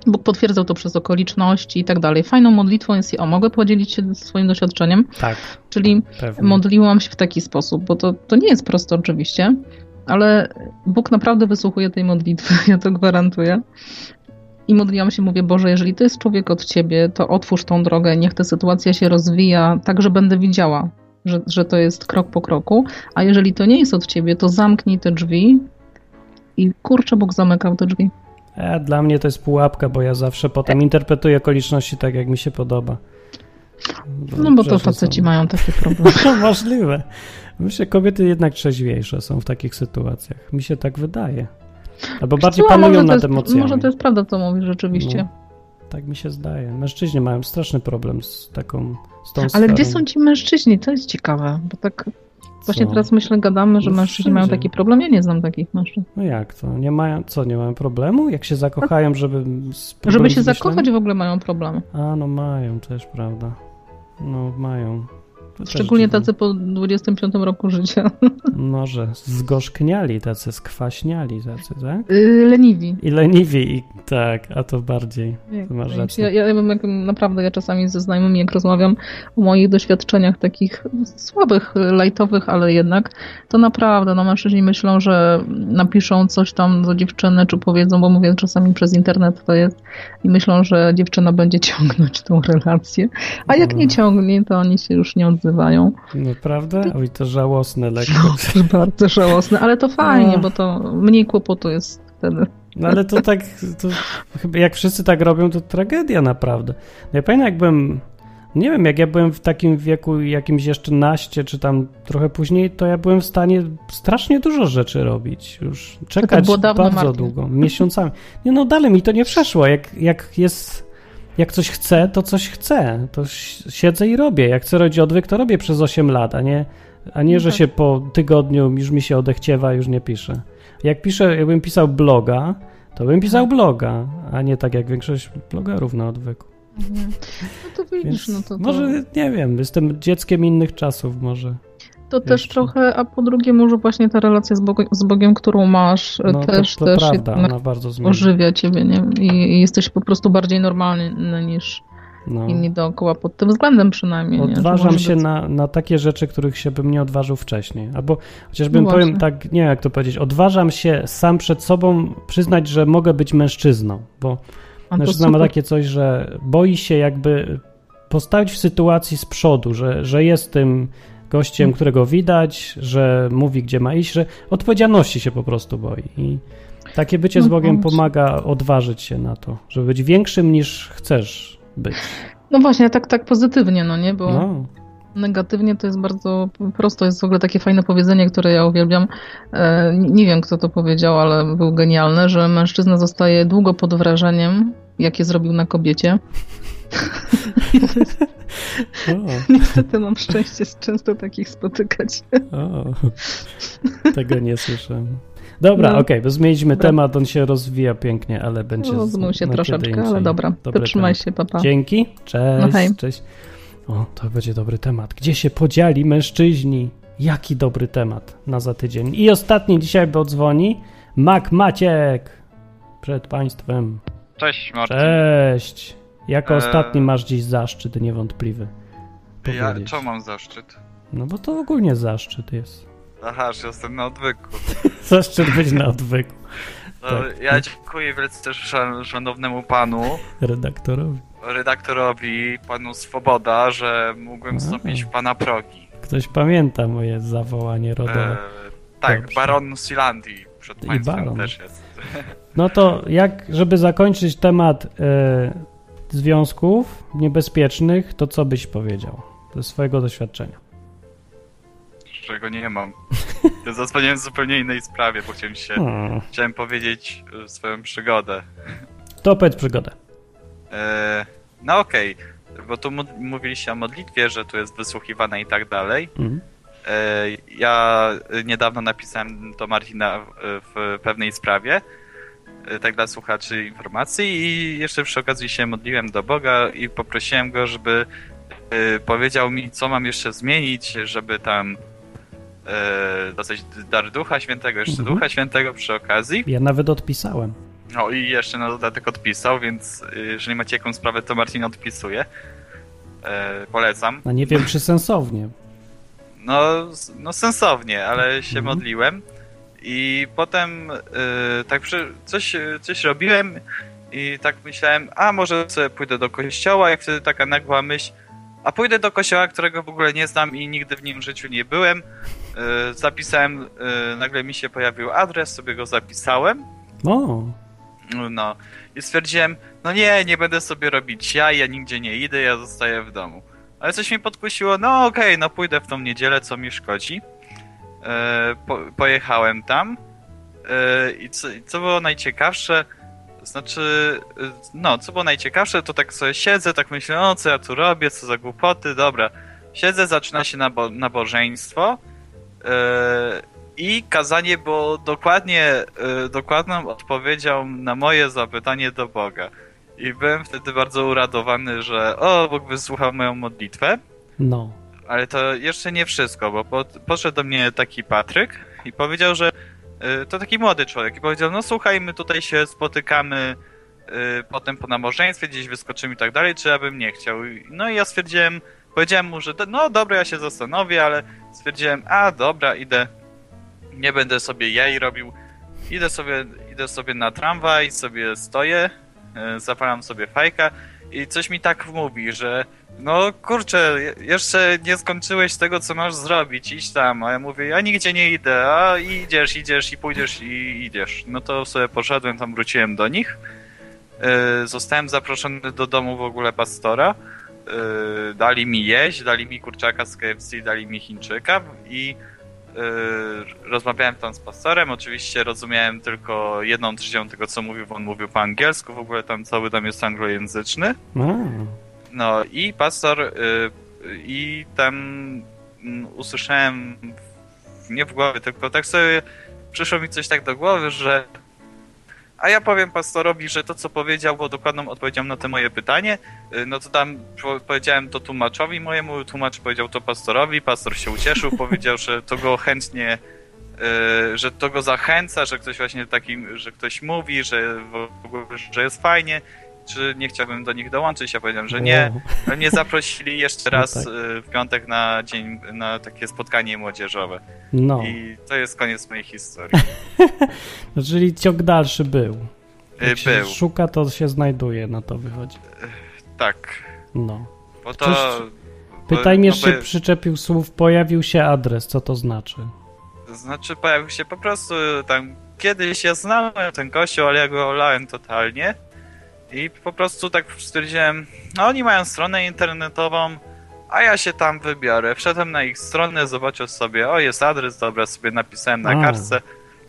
Bóg potwierdzał to przez okoliczności i tak dalej. Fajną modlitwą jest, o, mogę podzielić się swoim doświadczeniem, Tak, czyli pewnie. modliłam się w taki sposób, bo to, to nie jest proste oczywiście, ale Bóg naprawdę wysłuchuje tej modlitwy, (laughs) ja to gwarantuję. I modliłam się, mówię, Boże, jeżeli to jest człowiek od Ciebie, to otwórz tą drogę, niech ta sytuacja się rozwija tak, że będę widziała, że, że to jest krok po kroku, a jeżeli to nie jest od Ciebie, to zamknij te drzwi i kurczę, Bóg zamykał te drzwi. A dla mnie to jest pułapka, bo ja zawsze potem interpretuję okoliczności tak, jak mi się podoba. No bo to faceci są- mają takie (laughs) problemy. No, możliwe. Myślę, kobiety jednak trzeźwiejsze są w takich sytuacjach. Mi się tak wydaje. Albo bardziej panują nad jest, emocjami. Może to jest prawda, co mówisz rzeczywiście. No, tak mi się zdaje. Mężczyźni mają straszny problem z taką, z tą Ale sferą. gdzie są ci mężczyźni? To jest ciekawe, bo tak właśnie Co? teraz myślę, gadamy, że No mężczyźni mają wszędzie. taki problem. Ja nie znam takich mężczyzn. No jak to? Nie mają, co, nie mają problemu? Jak się zakochają, żeby... z- Żeby problem się zakochać w ogóle mają problemy. A, no mają, też prawda. No, mają. Szczególnie tacy po 25 roku życia. (laughs) Może zgorzkniali tacy, skwaśniali tacy, tak? Yy, Leniwi. I leniwi, i tak, a to bardziej. To masz Ja, rację. ja, ja, jak, naprawdę ja czasami ze znajomymi, jak rozmawiam o moich doświadczeniach takich słabych, lajtowych, ale jednak, to naprawdę no, mężczyźni myślą, że napiszą coś tam do dziewczyny, czy powiedzą, bo mówię czasami przez internet to jest, i myślą, że dziewczyna będzie ciągnąć tą relację, a jak nie ciągnie, to oni się już nie odzywają. Naprawdę? Oj, to żałosne lekko. To bardzo żałosne, ale to fajnie, No. bo to mniej kłopotu jest wtedy. No ale to tak, to chyba jak wszyscy tak robią, to tragedia naprawdę. No ja pamiętam jak byłem, nie wiem, jak ja byłem w takim wieku jakimś jeszcze naście, czy tam trochę później, to ja byłem w stanie strasznie dużo rzeczy robić. Już czekać było dawno, bardzo Martin. długo, miesiącami. Nie no, dalej mi to nie przeszło. Jak, jak jest, jak coś chcę, to coś chcę. To si- siedzę i robię. Jak chcę robić odwyk, to robię przez 8 lat, a nie, a nie że Tak. się po tygodniu już mi się odechciewa, już nie piszę. Jak piszę, jakbym pisał bloga, to bym pisał bloga, a nie tak jak większość blogerów na odwyku. No to widzisz, Więc no to, to... Może, nie wiem, jestem dzieckiem innych czasów może. To też trochę, a po drugie może właśnie ta relacja z, Bogiem, z Bogiem którą masz, No też, to, to też prawda, ona bardzo ożywia ciebie, nie? I, jesteś po prostu bardziej normalny niż No. inni dookoła, pod tym względem przynajmniej. Odważam się być- na, na takie rzeczy, których się bym nie odważył wcześniej. Albo chociażbym No powiem tak, nie wiem jak to powiedzieć, odważam się sam przed sobą przyznać, że mogę być mężczyzną, bo A mężczyzna ma takie coś, że boi się jakby postawić w sytuacji z przodu, że, że jest tym gościem, którego widać, że mówi, gdzie ma iść, że odpowiedzialności się po prostu boi. I takie bycie z No Bogiem pomaga odważyć się na to, żeby być większym niż chcesz być. No właśnie, tak, tak pozytywnie, no nie? Bo No. negatywnie to jest bardzo prosto. Jest w ogóle takie fajne powiedzenie, które ja uwielbiam. E, nie wiem, kto to powiedział, ale był genialny, że mężczyzna zostaje długo pod wrażeniem, jakie zrobił na kobiecie. Niestety mam szczęście często takich spotykać. O, tego nie słyszałem. Dobra, No. okej, bo zmieniliśmy Dobra. temat, on się rozwija pięknie, ale będzie... z- Rozmył się troszeczkę, ale dobra. To Dobry trzymaj temat. się, papa. Dzięki, cześć, No hej. cześć. O, to będzie dobry temat. Gdzie się podzieli mężczyźni? Jaki dobry temat na za tydzień. I ostatni dzisiaj, bo dzwoni, Mak Maciek przed państwem. Cześć Marcin. Cześć. Jako Eee. ostatni masz dziś zaszczyt niewątpliwy. Ja co mam zaszczyt? No bo to ogólnie zaszczyt jest. Aha, że jestem na odwyku. (laughs) Zaszczyt być na odwyku. No, Tak. Ja dziękuję wielce też szan- szanownemu panu, Redaktorowi. redaktorowi, panu Swoboda, że mógłbym A. wstąpić w pana progi. Ktoś pamięta moje zawołanie rodowe. E, tak, Dobrze. baron Silandii przed I państwem baron. też jest. No to jak, żeby zakończyć temat e, związków niebezpiecznych, to co byś powiedział ze swojego doświadczenia? Czego nie mam. Ja zadzwoniłem w zupełnie innej sprawie, bo chciałem się, Hmm. chciałem powiedzieć e, swoją przygodę. To powiedz przygodę. E, no okej, bo tu mówiliście o modlitwie, że tu jest wysłuchiwane i tak dalej. Mhm. E, Ja niedawno napisałem do Martina w- pewnej sprawie, e, tak dla słuchaczy informacji i jeszcze przy okazji się modliłem do Boga i poprosiłem go, żeby e, powiedział mi, co mam jeszcze zmienić, żeby tam e, dostać dar Ducha Świętego, jeszcze Mhm. Ducha Świętego przy okazji. Ja nawet odpisałem. No i jeszcze na dodatek odpisał, więc y, jeżeli macie jakąś sprawę, to Marcin odpisuje. E, polecam. A nie wiem, czy sensownie. No, no sensownie, ale się Mhm. modliłem i potem y, tak przy, coś, coś robiłem i tak myślałem, a może sobie pójdę do kościoła i wtedy taka nagła myśl, a pójdę do kościoła, którego w ogóle nie znam i nigdy w nim w życiu nie byłem. Y, zapisałem, y, nagle mi się pojawił adres, sobie go zapisałem. O, No i stwierdziłem, no nie, nie będę sobie robić ja, ja nigdzie nie idę, ja zostaję w domu. Ale coś mi podkusiło, no okej, no pójdę w tą niedzielę, co mi szkodzi. E, po, pojechałem tam e, i co, co było najciekawsze, znaczy, e, no, co było najciekawsze, to tak sobie siedzę, tak myślę, o co ja tu robię, co za głupoty, dobra. Siedzę, zaczyna się nabo nabożeństwo e, i kazanie było dokładnie, e, dokładną odpowiedzią na moje zapytanie do Boga. I byłem wtedy bardzo uradowany, że o, Bóg wysłuchał moją modlitwę. no. Ale to jeszcze nie wszystko, bo po, podszedł do mnie taki Patryk i powiedział, że y, to taki młody człowiek i powiedział, no słuchaj, my tutaj się spotykamy y, potem po nabożeństwie, gdzieś wyskoczymy i tak dalej, czy ja bym nie chciał. No i ja stwierdziłem, powiedziałem mu, że no dobra, ja się zastanowię, ale stwierdziłem, a dobra, idę, nie będę sobie jaj robił, idę sobie, idę sobie na tramwaj, sobie stoję, y, zapalam sobie fajka i coś mi tak mówi, że no kurczę, je- jeszcze nie skończyłeś tego, co masz zrobić, idź tam. A ja mówię, ja nigdzie nie idę, a idziesz, idziesz i pójdziesz i idziesz. No to sobie poszedłem, tam wróciłem do nich. Yy, zostałem zaproszony do domu w ogóle pastora. Yy, dali mi jeść, dali mi kurczaka z KFC, dali mi Chińczyka i yy, rozmawiałem tam z pastorem. Oczywiście rozumiałem tylko jedną trzecią tego, co mówił, bo on mówił po angielsku. W ogóle tam cały dom jest anglojęzyczny. A, No i pastor y, i tam mm, usłyszałem nie w głowie, tylko tak sobie przyszło mi coś tak do głowy, że a ja powiem pastorowi, że to co powiedział było dokładną odpowiedzią na to moje pytanie, y, no to tam po- powiedziałem to tłumaczowi mojemu, tłumacz powiedział to pastorowi, pastor się ucieszył, (laughs) powiedział, że to go chętnie y, że to go zachęca, że ktoś właśnie takim, że ktoś mówi, że w ogóle, że jest fajnie, czy nie chciałbym do nich dołączyć, ja powiedziałem, że nie, ale mnie zaprosili jeszcze (laughs) No raz tak. y, w piątek na dzień, na takie spotkanie młodzieżowe. No. I to jest koniec mojej historii. No, (laughs) czyli ciąg dalszy był. Jak Y, się Był, szuka, to się znajduje, na to wychodzi. tak. No. Bo to... Cześć. bo- Pytaj mnie, no bo- przyczepił słów, pojawił się adres, co to znaczy? To znaczy pojawił się po prostu tam kiedyś ja znałem ten kościół, ale ja go olałem totalnie. I po prostu tak stwierdziłem, no oni mają stronę internetową, a ja się tam wybiorę. Wszedłem na ich stronę, zobaczę sobie, o jest adres, dobra, sobie napisałem na A. kartce.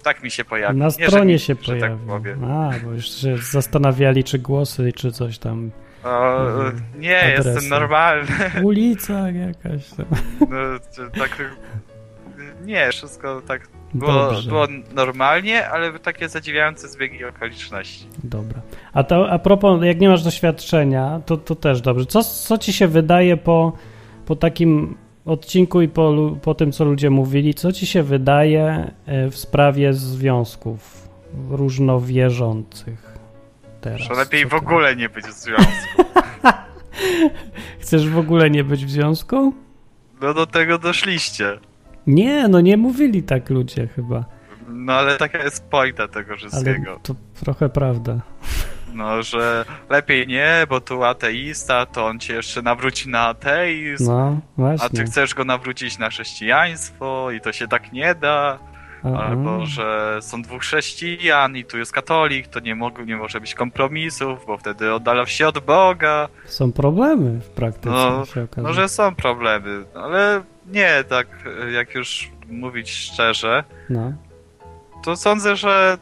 Tak mi się pojawił. Na stronie się tak pojawił. powiem. A, bo już się zastanawiali, czy głosy, czy coś tam. O, nie, Adresy. jestem normalny. Ulica jakaś tam. No, tak. Nie, wszystko tak Było, Dobrze. było normalnie, ale takie zadziwiające zbiegi okoliczności. Dobra. A, to, a propos, jak nie masz doświadczenia, to, to też dobrze. Co, co ci się wydaje po, po takim odcinku i po, po tym, co ludzie mówili, co ci się wydaje e, w sprawie związków różnowierzących teraz? Że lepiej w ogóle nie być w związku. (laughs) Chcesz w ogóle nie być w związku? No do tego doszliście. Nie, no nie mówili tak ludzie chyba. No ale taka jest pointa tego Ale wszystkiego. to trochę prawda. No, że lepiej nie, bo tu ateista, to on cię jeszcze nawróci na ateizm. No, A ty chcesz go nawrócić na chrześcijaństwo i to się tak nie da. Aha. Albo, że są dwóch chrześcijan i tu jest katolik, to nie, mogą, nie może być kompromisów, bo wtedy oddalasz się od Boga. Są problemy w praktyce, No, no, że są problemy, ale nie, tak jak już mówić szczerze, No. to sądzę, że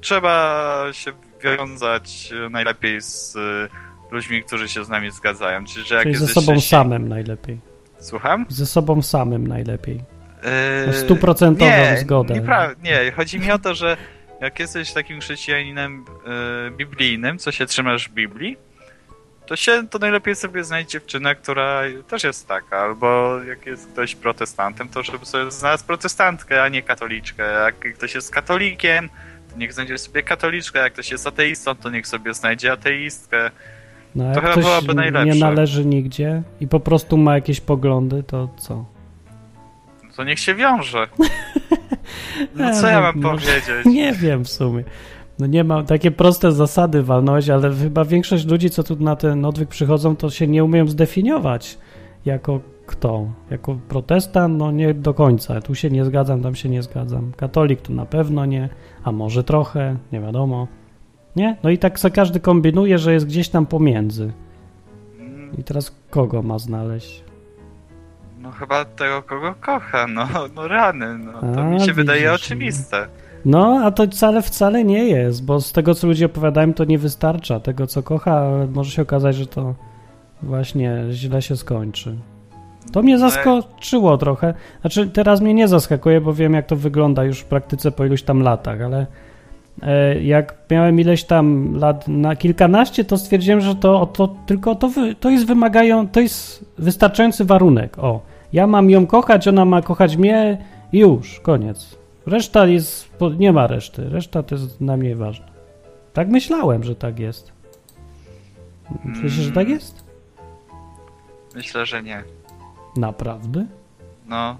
trzeba się wiązać najlepiej z y, ludźmi, którzy się z nami zgadzają. Czyli, że jak Czyli ze sobą samym najlepiej. Słucham? Ze sobą samym najlepiej. Yy, Stuprocentową nie, zgodę. niepra- nie, chodzi mi o to, że jak jesteś takim chrześcijaninem yy, biblijnym, co się trzymasz Biblii, to się to najlepiej sobie znaleźć dziewczynę, która też jest taka, albo jak jest ktoś protestantem, to żeby sobie znalazł protestantkę, a nie katoliczkę. Jak ktoś jest katolikiem, to niech znajdzie sobie katoliczkę, jak ktoś jest ateistą, to niech sobie znajdzie ateistkę. No, To chyba najlepsze. nie należy nigdzie i po prostu ma jakieś poglądy, to co? To niech się wiąże. (laughs) No co ja mam może- powiedzieć? Nie wiem w sumie. No nie ma, takie proste zasady walnąłeś, ale chyba większość ludzi, co tu na ten odwyk przychodzą, to się nie umieją zdefiniować jako kto. Jako protestant, no nie do końca. Tu się nie zgadzam, tam się nie zgadzam. Katolik to na pewno nie, a może trochę, nie wiadomo. Nie? No i tak se każdy kombinuje, że jest gdzieś tam pomiędzy. I teraz kogo ma znaleźć? No chyba tego, kogo kocha, no, no rany, no to A, mi się wydaje oczywiste. No, a to wcale, wcale nie jest, bo z tego, co ludzie opowiadają, to nie wystarcza. Tego, co kocha, może się okazać, że to właśnie źle się skończy. To mnie zaskoczyło trochę. Znaczy, teraz mnie nie zaskakuje, bo wiem, jak to wygląda już w praktyce po iluś tam latach, ale e, jak miałem ileś tam lat, na kilkanaście, to stwierdziłem, że to, to tylko to, wy, to jest wymagają, to jest wystarczający warunek. O, ja mam ją kochać, ona ma kochać mnie już, koniec. Reszta jest, nie ma reszty. Reszta to jest dla mnie ważna. Tak myślałem, że tak jest. Myślisz, że tak jest? Myślę, że nie. Naprawdę? No.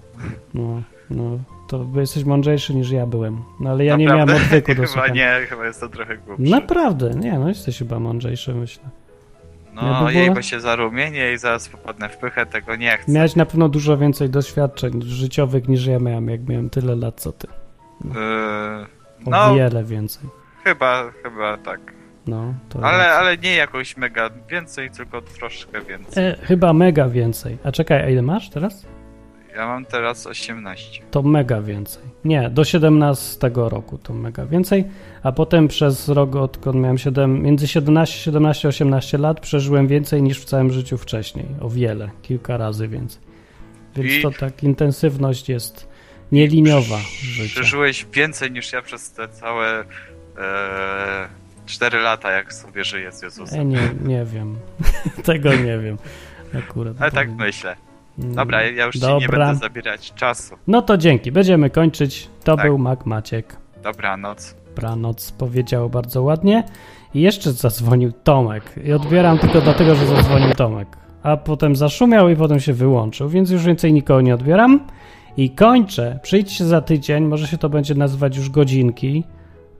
No, no, to by jesteś mądrzejszy niż ja byłem. No ale ja nie Naprawdę? miałem odwyku do (laughs) Chyba słuchania. nie, chyba jest to trochę głupsze. Naprawdę, nie, no jesteś chyba mądrzejszy, myślę. No, Jakby jej, bo się zarumienię i zaraz popadnę w pychę, tego nie chcę. Miałeś na pewno dużo więcej doświadczeń życiowych niż ja miałem, jak miałem tyle lat co ty. Yy, O no, wiele więcej. chyba, chyba tak. No, to Ale, ale nie jakoś mega więcej, tylko troszkę więcej. e, chyba mega więcej. A czekaj, a ile masz teraz? Ja mam teraz 18. to mega więcej. Nie, do 17 roku to mega więcej, a potem przez rok, odkąd miałem 7, między 17, 17 18 lat, przeżyłem więcej niż w całym życiu wcześniej. O wiele, kilka razy więcej. Więc I- to tak, intensywność jest nieliniowa życia. Przeżyłeś więcej niż ja przez te całe e, 4 lata, jak sobie żyję z Jezusem. E, nie, nie wiem. (laughs) Tego nie wiem. Akurat. Ale tak powiem. myślę. Dobra, ja już ci nie dobra. będę zabierać czasu. No to dzięki, będziemy kończyć. To Tak. był Mac Maciek. Dobranoc. Dobranoc powiedział bardzo ładnie. I jeszcze zadzwonił Tomek. I odbieram tylko dlatego, że zadzwonił Tomek. A potem zaszumiał i potem się wyłączył, więc już więcej nikogo nie odbieram. I kończę. Przyjdźcie za tydzień, może się to będzie nazywać już godzinki,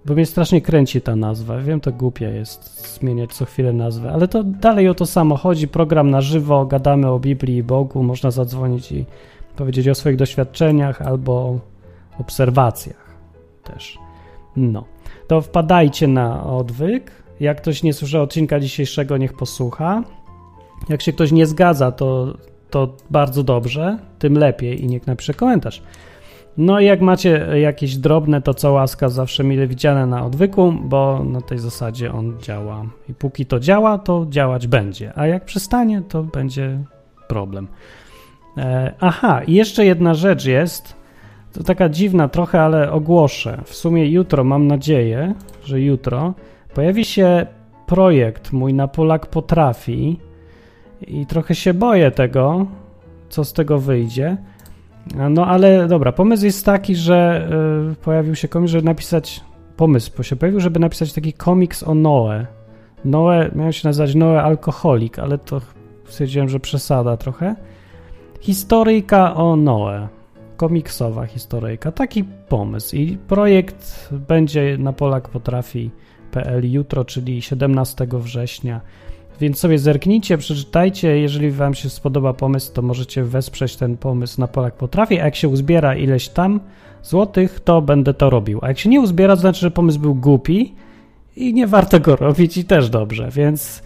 bo mnie strasznie kręci ta nazwa. Wiem, to głupia jest zmieniać co chwilę nazwę, ale to dalej o to samo chodzi. Program na żywo, gadamy o Biblii i Bogu, można zadzwonić i powiedzieć o swoich doświadczeniach albo obserwacjach też. No, to wpadajcie na odwyk. Jak ktoś nie słyszał odcinka dzisiejszego, niech posłucha. Jak się ktoś nie zgadza, to, to bardzo dobrze, tym lepiej i niech napisze komentarz. No i jak macie jakieś drobne, to co łaska zawsze mile widziane na odwyku, bo na tej zasadzie on działa. I póki to działa, to działać będzie. A jak przestanie, to będzie problem. E, aha, i jeszcze jedna rzecz jest, to taka dziwna trochę, ale ogłoszę. W sumie jutro, mam nadzieję, że jutro pojawi się projekt mój na Polak Potrafi i trochę się boję tego, co z tego wyjdzie. No ale dobra, pomysł jest taki, że y, pojawił się komiks, żeby napisać, pomysł się pojawił, żeby napisać taki komiks o Noe. Noe, miał się nazywać Noe Alkoholik, ale to stwierdziłem, że przesada trochę. Historyjka o Noe. Komiksowa historyjka. Taki pomysł. I projekt będzie na Polak Potrafi.pl jutro, czyli 17 września. Więc sobie zerknijcie, przeczytajcie. Jeżeli Wam się spodoba pomysł, to możecie wesprzeć ten pomysł na Polak Potrafi. A jak się uzbiera ileś tam złotych, to będę to robił. A jak się nie uzbiera, to znaczy, że pomysł był głupi i nie warto go (laughs) robić i też dobrze. Więc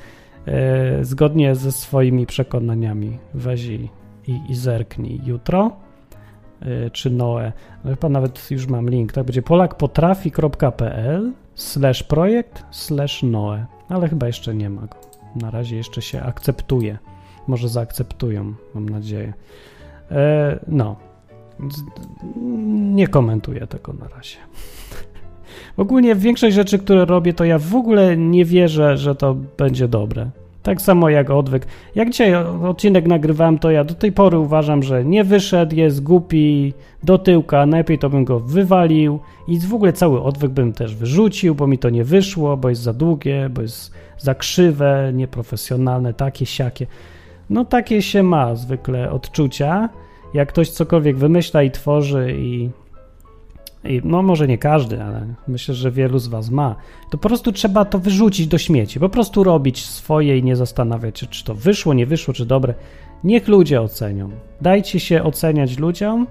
e, zgodnie ze swoimi przekonaniami weź i, i, i zerknij jutro. E, czy Noe. No chyba nawet już mam link. Tak będzie polakpotrafi.pl slash projekt slash Noe. Ale chyba jeszcze nie ma go. Na razie jeszcze się akceptuje. Może zaakceptują, mam nadzieję. E, no. Nie komentuję tego na razie. (laughs) Ogólnie większość rzeczy, które robię, to ja w ogóle nie wierzę, że to będzie dobre. Tak samo jak odwyk. Jak dzisiaj odcinek nagrywałem, to ja do tej pory uważam, że nie wyszedł, jest głupi, do tyłka, najlepiej to bym go wywalił i w ogóle cały odwyk bym też wyrzucił, bo mi to nie wyszło, bo jest za długie, bo jest za krzywe, nieprofesjonalne, takie, siakie. No takie się ma zwykle odczucia, jak ktoś cokolwiek wymyśla i tworzy i i no może nie każdy, ale myślę, że wielu z was ma, to po prostu trzeba to wyrzucić do śmieci, po prostu robić swoje i nie zastanawiać się, czy to wyszło, nie wyszło, czy dobre. Niech ludzie ocenią. Dajcie się oceniać ludziom.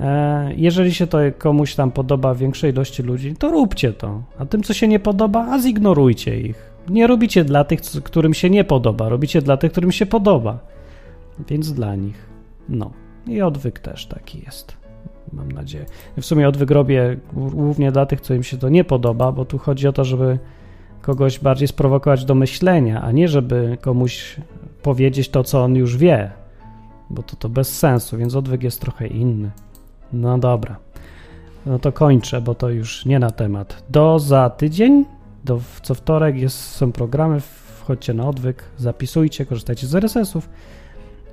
E, Jeżeli się to komuś tam podoba większej ilości ludzi, to róbcie to. A tym, co się nie podoba, a zignorujcie ich. Nie robicie dla tych, którym się nie podoba, robicie dla tych, którym się podoba. Więc dla nich. No. I odwyk też taki jest mam nadzieję. W sumie odwyk robię głównie dla tych, co im się to nie podoba, bo tu chodzi o to, żeby kogoś bardziej sprowokować do myślenia, a nie żeby komuś powiedzieć to, co on już wie, bo to to bez sensu, więc odwyk jest trochę inny. No dobra. No to kończę, bo to już nie na temat. Do za tydzień, do co wtorek jest, są programy, wchodźcie na odwyk, zapisujcie, korzystajcie z RSS-ów.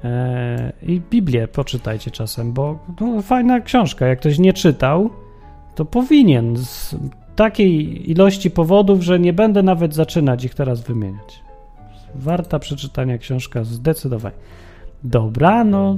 E, I Biblię poczytajcie czasem, bo no, fajna książka. Jak ktoś nie czytał, to powinien z takiej ilości powodów, że nie będę nawet zaczynać ich teraz wymieniać. Warta przeczytania książka zdecydowanie. Dobra, no